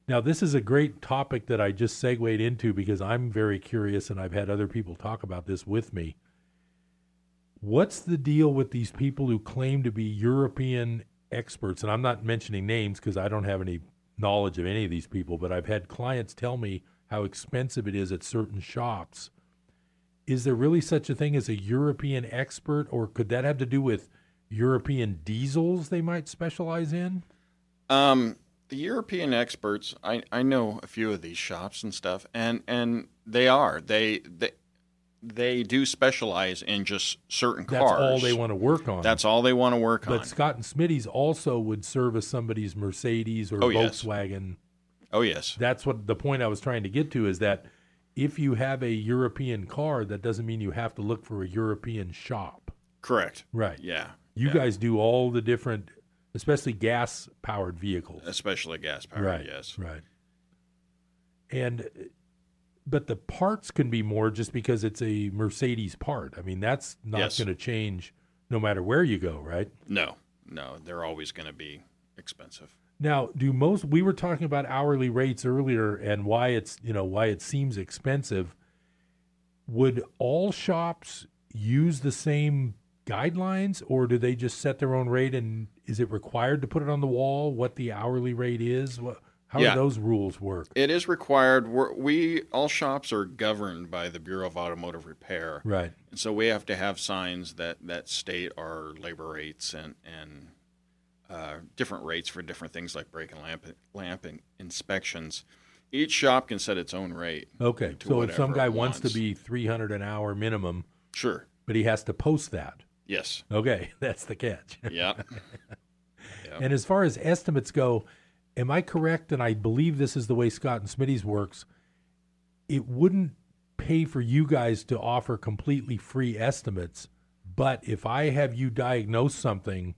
Now, this is a great topic that I just segued into because I'm very curious, and I've had other people talk about this with me. What's the deal with these people who claim to be European experts? And I'm not mentioning names because I don't have any knowledge of any of these people, but I've had clients tell me how expensive it is at certain shops. Is there really such a thing as a European expert, or could that have to do with European diesels they might specialize in? Um, the European experts, I, I know a few of these shops and stuff, and, and they are they they they do specialize in just certain That's cars. That's all they want to work on. That's all they want to work But on. But Scott and Smitty's also would service somebody's Mercedes or Oh, yes. Volkswagen. Oh yes, That's what the point I was trying to get to is that if you have a European car, that doesn't mean you have to look for a European shop. correct. Right. Yeah, You yeah. guys do all the different, especially gas powered vehicles. especially gas powered. Right. Yes. Right. And, but the parts can be more just because it's a Mercedes part. I mean, that's not Yes. going to change no matter where you go, right? No, no, they're always going to be expensive. Now, do most we were talking about hourly rates earlier and why it's, you know, why it seems expensive. Would all shops use the same guidelines or do they just set their own rate and is it required to put it on the wall what the hourly rate is? What, how Yeah. do those rules work? It is required. We're, we all shops are governed by the Bureau of Automotive Repair, Right. And so we have to have signs that that state our labor rates and and uh, different rates for different things like brake and lamp lamp in- inspections. Each shop can set its own rate. Okay. So if some guy it wants to be 300 an hour minimum, sure, but he has to post that. yes, Okay, that's the catch. yeah, And as far as estimates go, am I correct? And I believe this is the way Scott and Smitty's works. It wouldn't pay for you guys to offer completely free estimates, but if I have you diagnose something,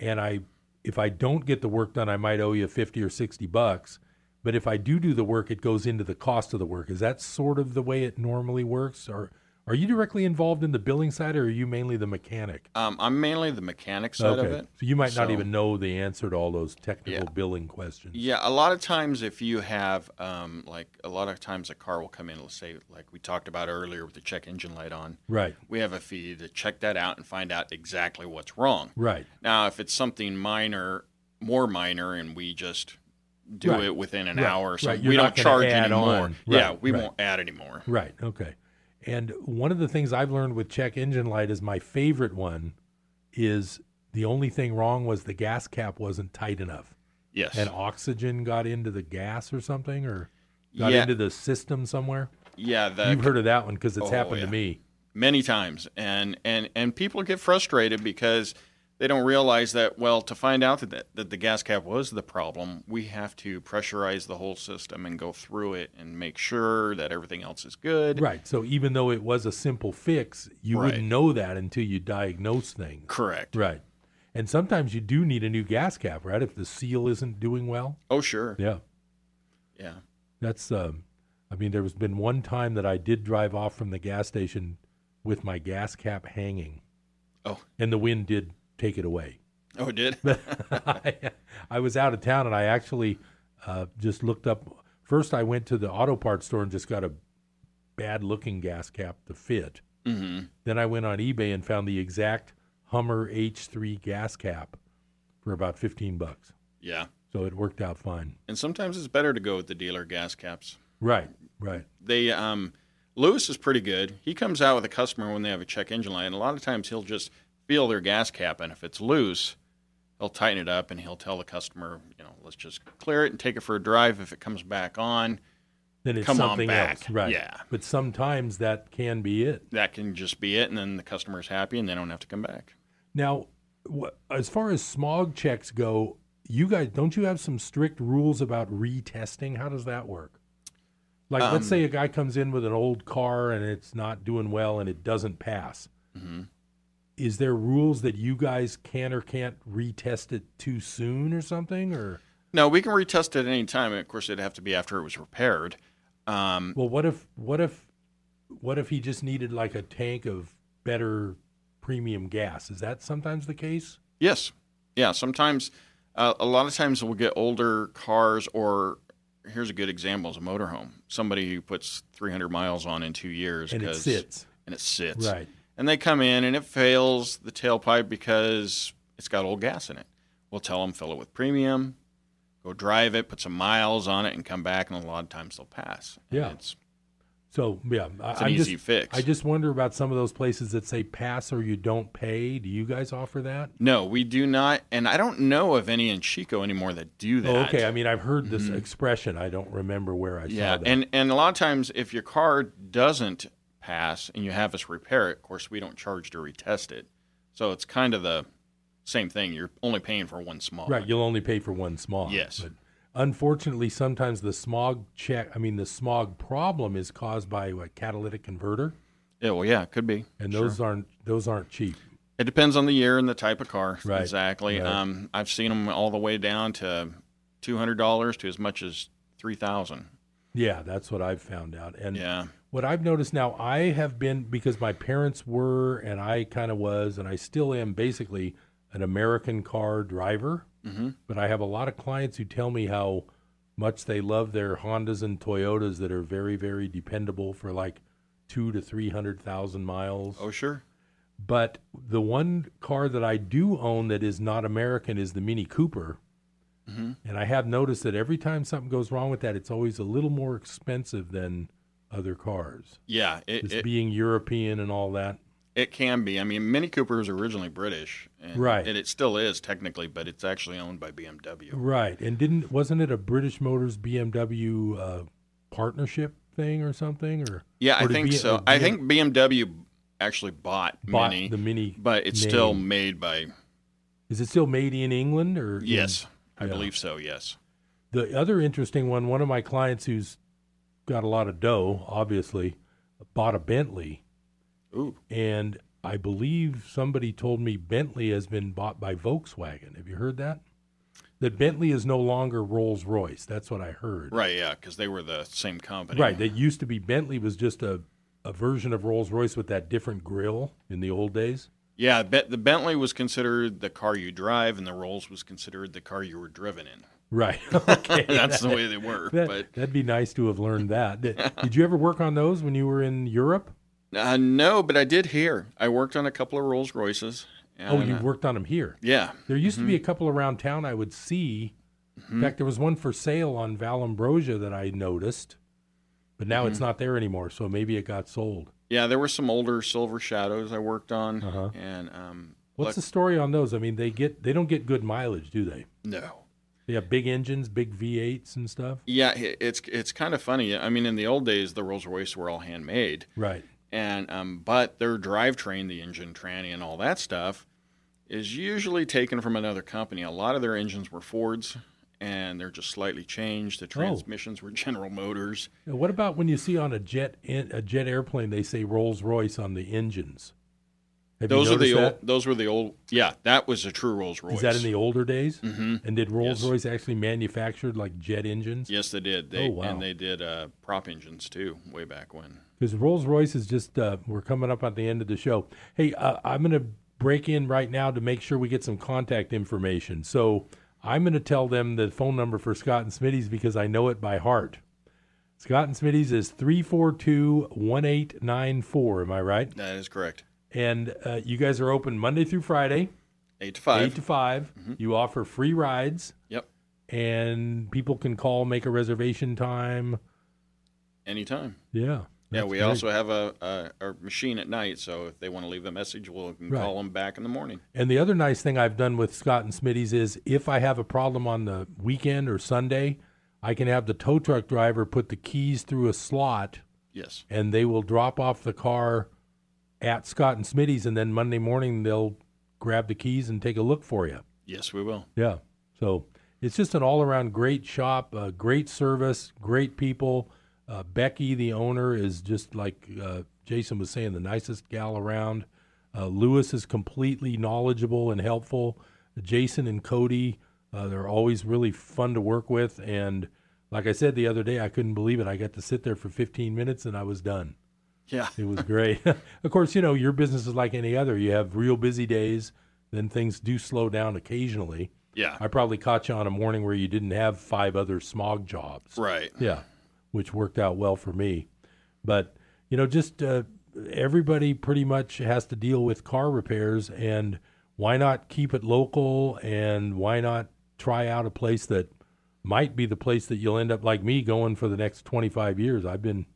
and I if I don't get the work done, I might owe you 50 or 60 bucks. But if I do do the work, it goes into the cost of the work. Is that sort of the way it normally works? Or are you directly involved in the billing side or are you mainly the mechanic? Um, I'm mainly the mechanic side of it. So you might not So- even know the answer to all those technical Yeah. billing questions. Yeah, a lot of times if you have, um, like, a lot of times a car will come in, let's say, like we talked about earlier with the check engine light on. Right. We have a fee to check that out and find out exactly what's wrong. Right. Now, if it's something minor, more minor, and we just do Right. it within an Right. hour or Right. we don't charge anymore. on. yeah, we won't add anymore. Right. Okay. And one of the things I've learned with check engine light is my favorite one is the only thing wrong was the gas cap wasn't tight enough. Yes. And oxygen got into the gas or something or got Yeah. into the system somewhere. Yeah, You've heard of that one because it's Oh, happened yeah. to me. many times, and and and people get frustrated because they don't realize that. Well, to find out that that the gas cap was the problem, we have to pressurize the whole system and go through it and make sure that everything else is good. Right. So even though it was a simple fix, you Right. wouldn't know that until you diagnose things. Correct. Right. And sometimes you do need a new gas cap, right? If the seal isn't doing well. Oh, sure. Yeah. Yeah. That's um I mean there has been one time that I did drive off from the gas station with my gas cap hanging. Oh. And the wind did take it away. Oh, it did. I, I was out of town and I actually uh, just looked up. First, I went to the auto parts store and just got a bad looking gas cap to fit. Mhm. Then I went on eBay and found the exact Hummer H3 gas cap for about 15 bucks. Yeah. So it worked out fine. And sometimes it's better to go with the dealer gas caps. Right, right. They um Lewis is pretty good. He comes out with a customer when they have a check engine light, and a lot of times he'll just feel their gas cap, and if it's loose, he'll tighten it up and he'll tell the customer, you know, let's just clear it and take it for a drive. If it comes back on, Then it's come something on back. else. Right. Yeah. But sometimes that can be it. That can just be it, and then the customer's happy, and they don't have to come back. Now, wh- as far as smog checks go, you guys don't you have some strict rules about retesting? How does that work? Like, Um, let's say a guy comes in with an old car and it's not doing well and it doesn't pass. Mhm. Is there rules that you guys can or can't retest it too soon or something? Or No, we can retest it any time. Of course, it'd have to be after it was repaired. Um, well, what if what if what if he just needed like a tank of better premium gas? Is that sometimes the case? Yes. Yeah. Sometimes, uh, a lot of times we'll get older cars, or here's a good example: is a motorhome. Somebody who puts 300 miles on in two years, And it sits. and it sits, Right. And they come in and it fails the tailpipe because it's got old gas in it. We'll tell them fill it with premium, go drive it, put some miles on it, and come back, and a lot of times they'll pass. And Yeah. it's So yeah, I- It's an I'm easy just, fix. I just wonder about some of those places that say pass or you don't pay. Do you guys offer that? no, we do not, and I don't know of any in Chico anymore that do that. Oh, okay. I mean, I've heard this Mhm. expression. I don't remember where I yeah, saw that. and and a lot of times if your car doesn't pass and you have us repair it, of course we don't charge to retest it. So it's kind of the same thing. You're only paying for one small. right, you'll only pay for one smog. Yes. But unfortunately, sometimes the smog check. I mean, the smog problem is caused by a catalytic converter, Yeah, well, yeah, it could be. and Sure. those aren't those aren't cheap. It depends on the year and the type of car. Right, Exactly. right. Um, I've seen them all the way down to two hundred dollars to as much as three thousand. Yeah, that's what I've found out. And Yeah. what I've noticed now, I have been because my parents were, and I kind of was, and I still am basically an American car driver. Mhm. But I have a lot of clients who tell me how much they love their Hondas and Toyotas that are very, very dependable for like two to three hundred thousand miles. Oh, sure. But the one car that I do own that is not American is the Mini Cooper. Mhm. And I have noticed that every time something goes wrong with that, it's always a little more expensive than other cars. Yeah, it, it, being European and all that. it can be. I mean, Mini Cooper was originally British, and, Right. And it still is technically, but it's actually owned by BMW. Right. And didn't wasn't it a British Motors BMW uh, partnership thing or something? Or Yeah, I or did think B- so. or I think BMW actually bought, Bought Mini, the Mini but it's still made by. Is it still made in England or in- Yes, I Yeah. believe so. Yes. The other interesting one, one of my clients who's got a lot of dough, obviously, bought a Bentley. Ooh. And I believe somebody told me Bentley has been bought by Volkswagen. Have you heard that? That Bentley is no longer Rolls Royce. That's what I heard. Right, yeah, because they were the same company. Right. That used to be Bentley was just a, a version of Rolls Royce with that different grill in the old days. Yeah, the Bentley was considered the car you drive, and the Rolls was considered the car you were driven in. Right. Okay. That's the way they were. That, but that'd be nice to have learned that. Did, did you ever work on those when you were in Europe? uh, no, but I did here. I worked on a couple of Rolls Royces. oh, you uh, worked on them here. Yeah. There used to be Mhm. a couple around town I would see. Mm-hmm. In fact, there was one for sale on Vallombrosa that I noticed, but now it's Mhm. not there anymore. So maybe it got sold. Yeah, there were some older Silver Shadows I worked on, Uh-huh. and um, What's look- the story on those? I mean, they get they don't get good mileage, do they? No. They have big engines, big V8s and stuff. Yeah, it's it's kind of funny. I mean, in the old days, the Rolls Royce were all handmade, Right. and um, but their drivetrain, the engine tranny, and all that stuff is usually taken from another company. A lot of their engines were Fords, and they're just slightly changed. The Oh. transmissions were General Motors. Now, what about when you see on a jet in, a jet airplane they say Rolls Royce on the engines? Have those are the noticed old. Those were the old. Yeah, that was a true Rolls Royce. Is that in the older days? Mm-hmm. And did Rolls Yes. Royce actually manufactured like jet engines? Yes, they did. They, Oh, wow. And they did uh, prop engines too, way back when. Because Rolls Royce is just, uh, we're coming up at the end of the show. Hey, uh, I'm going to break in right now to make sure we get some contact information. So I'm going to tell them the phone number for Scott and Smitty's because I know it by heart. Scott and Smitty's is 342 1894. Am I right? That is correct. And uh, you guys are open Monday through Friday, Eight to five. eight to 5 You offer free rides. Yep. And people can call, make a reservation time. Anytime. Yeah. Yeah, that's we great. also have a, a, a machine at night, so if they want to leave a message, we'll can Right. call them back in the morning. And the other nice thing I've done with Scott and Smitty's is if I have a problem on the weekend or Sunday, I can have the tow truck driver put the keys through a slot. Yes. And they will drop off the car at Scott and Smitty's, and then Monday morning they'll grab the keys and take a look for you. Yes, we will. Yeah. So it's just an all around great shop, uh, great service, great people. Uh, Becky, the owner, is just like uh, Jason was saying, the nicest gal around. Uh, Lewis is completely knowledgeable and helpful. Jason and Cody, uh, they're always really fun to work with. And like I said the other day, I couldn't believe it. I got to sit there for 15 minutes and I was done. Yeah. It was great. of course, you know, your business is like any other. You have real busy days, then things do slow down occasionally. Yeah. I probably caught you on a morning where you didn't have five other smog jobs. Right. Yeah. Which worked out well for me. But, you know, just uh, everybody pretty much has to deal with car repairs. And why not keep it local? And why not try out a place that might be the place that you'll end up like me going for the next 25 years? I've been.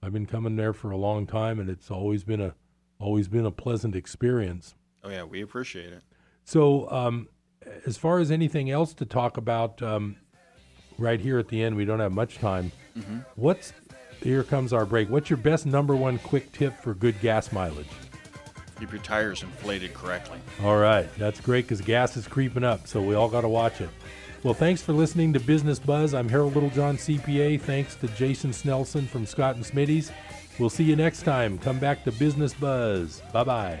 I've been coming there for a long time, and it's always been a always been a pleasant experience. Oh yeah, we appreciate it. So, um, as far as anything else to talk about, um, right here at the end, we don't have much time. Mhm. What's here comes our break. What's your best number one quick tip for good gas mileage? Keep your tires inflated correctly. All right, that's great because gas is creeping up, so we all got to watch it. Well, thanks for listening to Business Buzz. I'm Harold Littlejohn, CPA. Thanks to Jason Snelson from Scott and Smitty's. We'll see you next time. Come back to Business Buzz. Bye bye.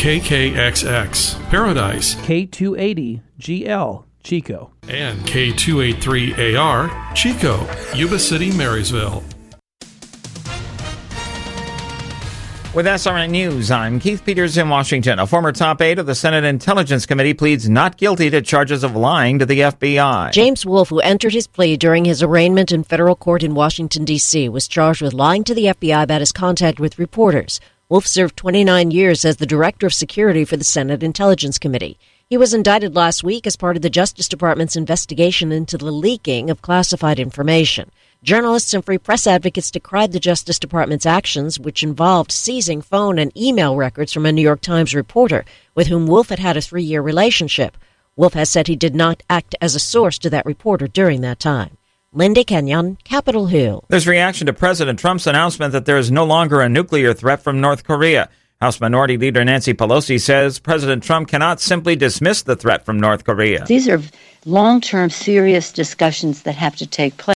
KKXX Paradise K280 GL Chico. and K283AR Chico, Yuba City, Marysville. With SRN News, I'm Keith Peters in Washington. A former top aide of the Senate Intelligence Committee pleads not guilty to charges of lying to the FBI. James Wolfe, who entered his plea during his arraignment in federal court in Washington, D.C., was charged with lying to the FBI about his contact with reporters. Wolfe served 29 years as the director of security for the Senate Intelligence Committee. He was indicted last week as part of the Justice Department's investigation into the leaking of classified information. Journalists and free press advocates decried the Justice Department's actions, which involved seizing phone and email records from a New York Times reporter with whom Wolfe had had a three year relationship. Wolfe has said he did not act as a source to that reporter during that time. Linda Kenyon, Capitol Hill. There's reaction to President Trump's announcement that there is no longer a nuclear threat from North Korea. House Minority Leader Nancy Pelosi says President Trump cannot simply dismiss the threat from North Korea. These are long term, serious discussions that have to take place.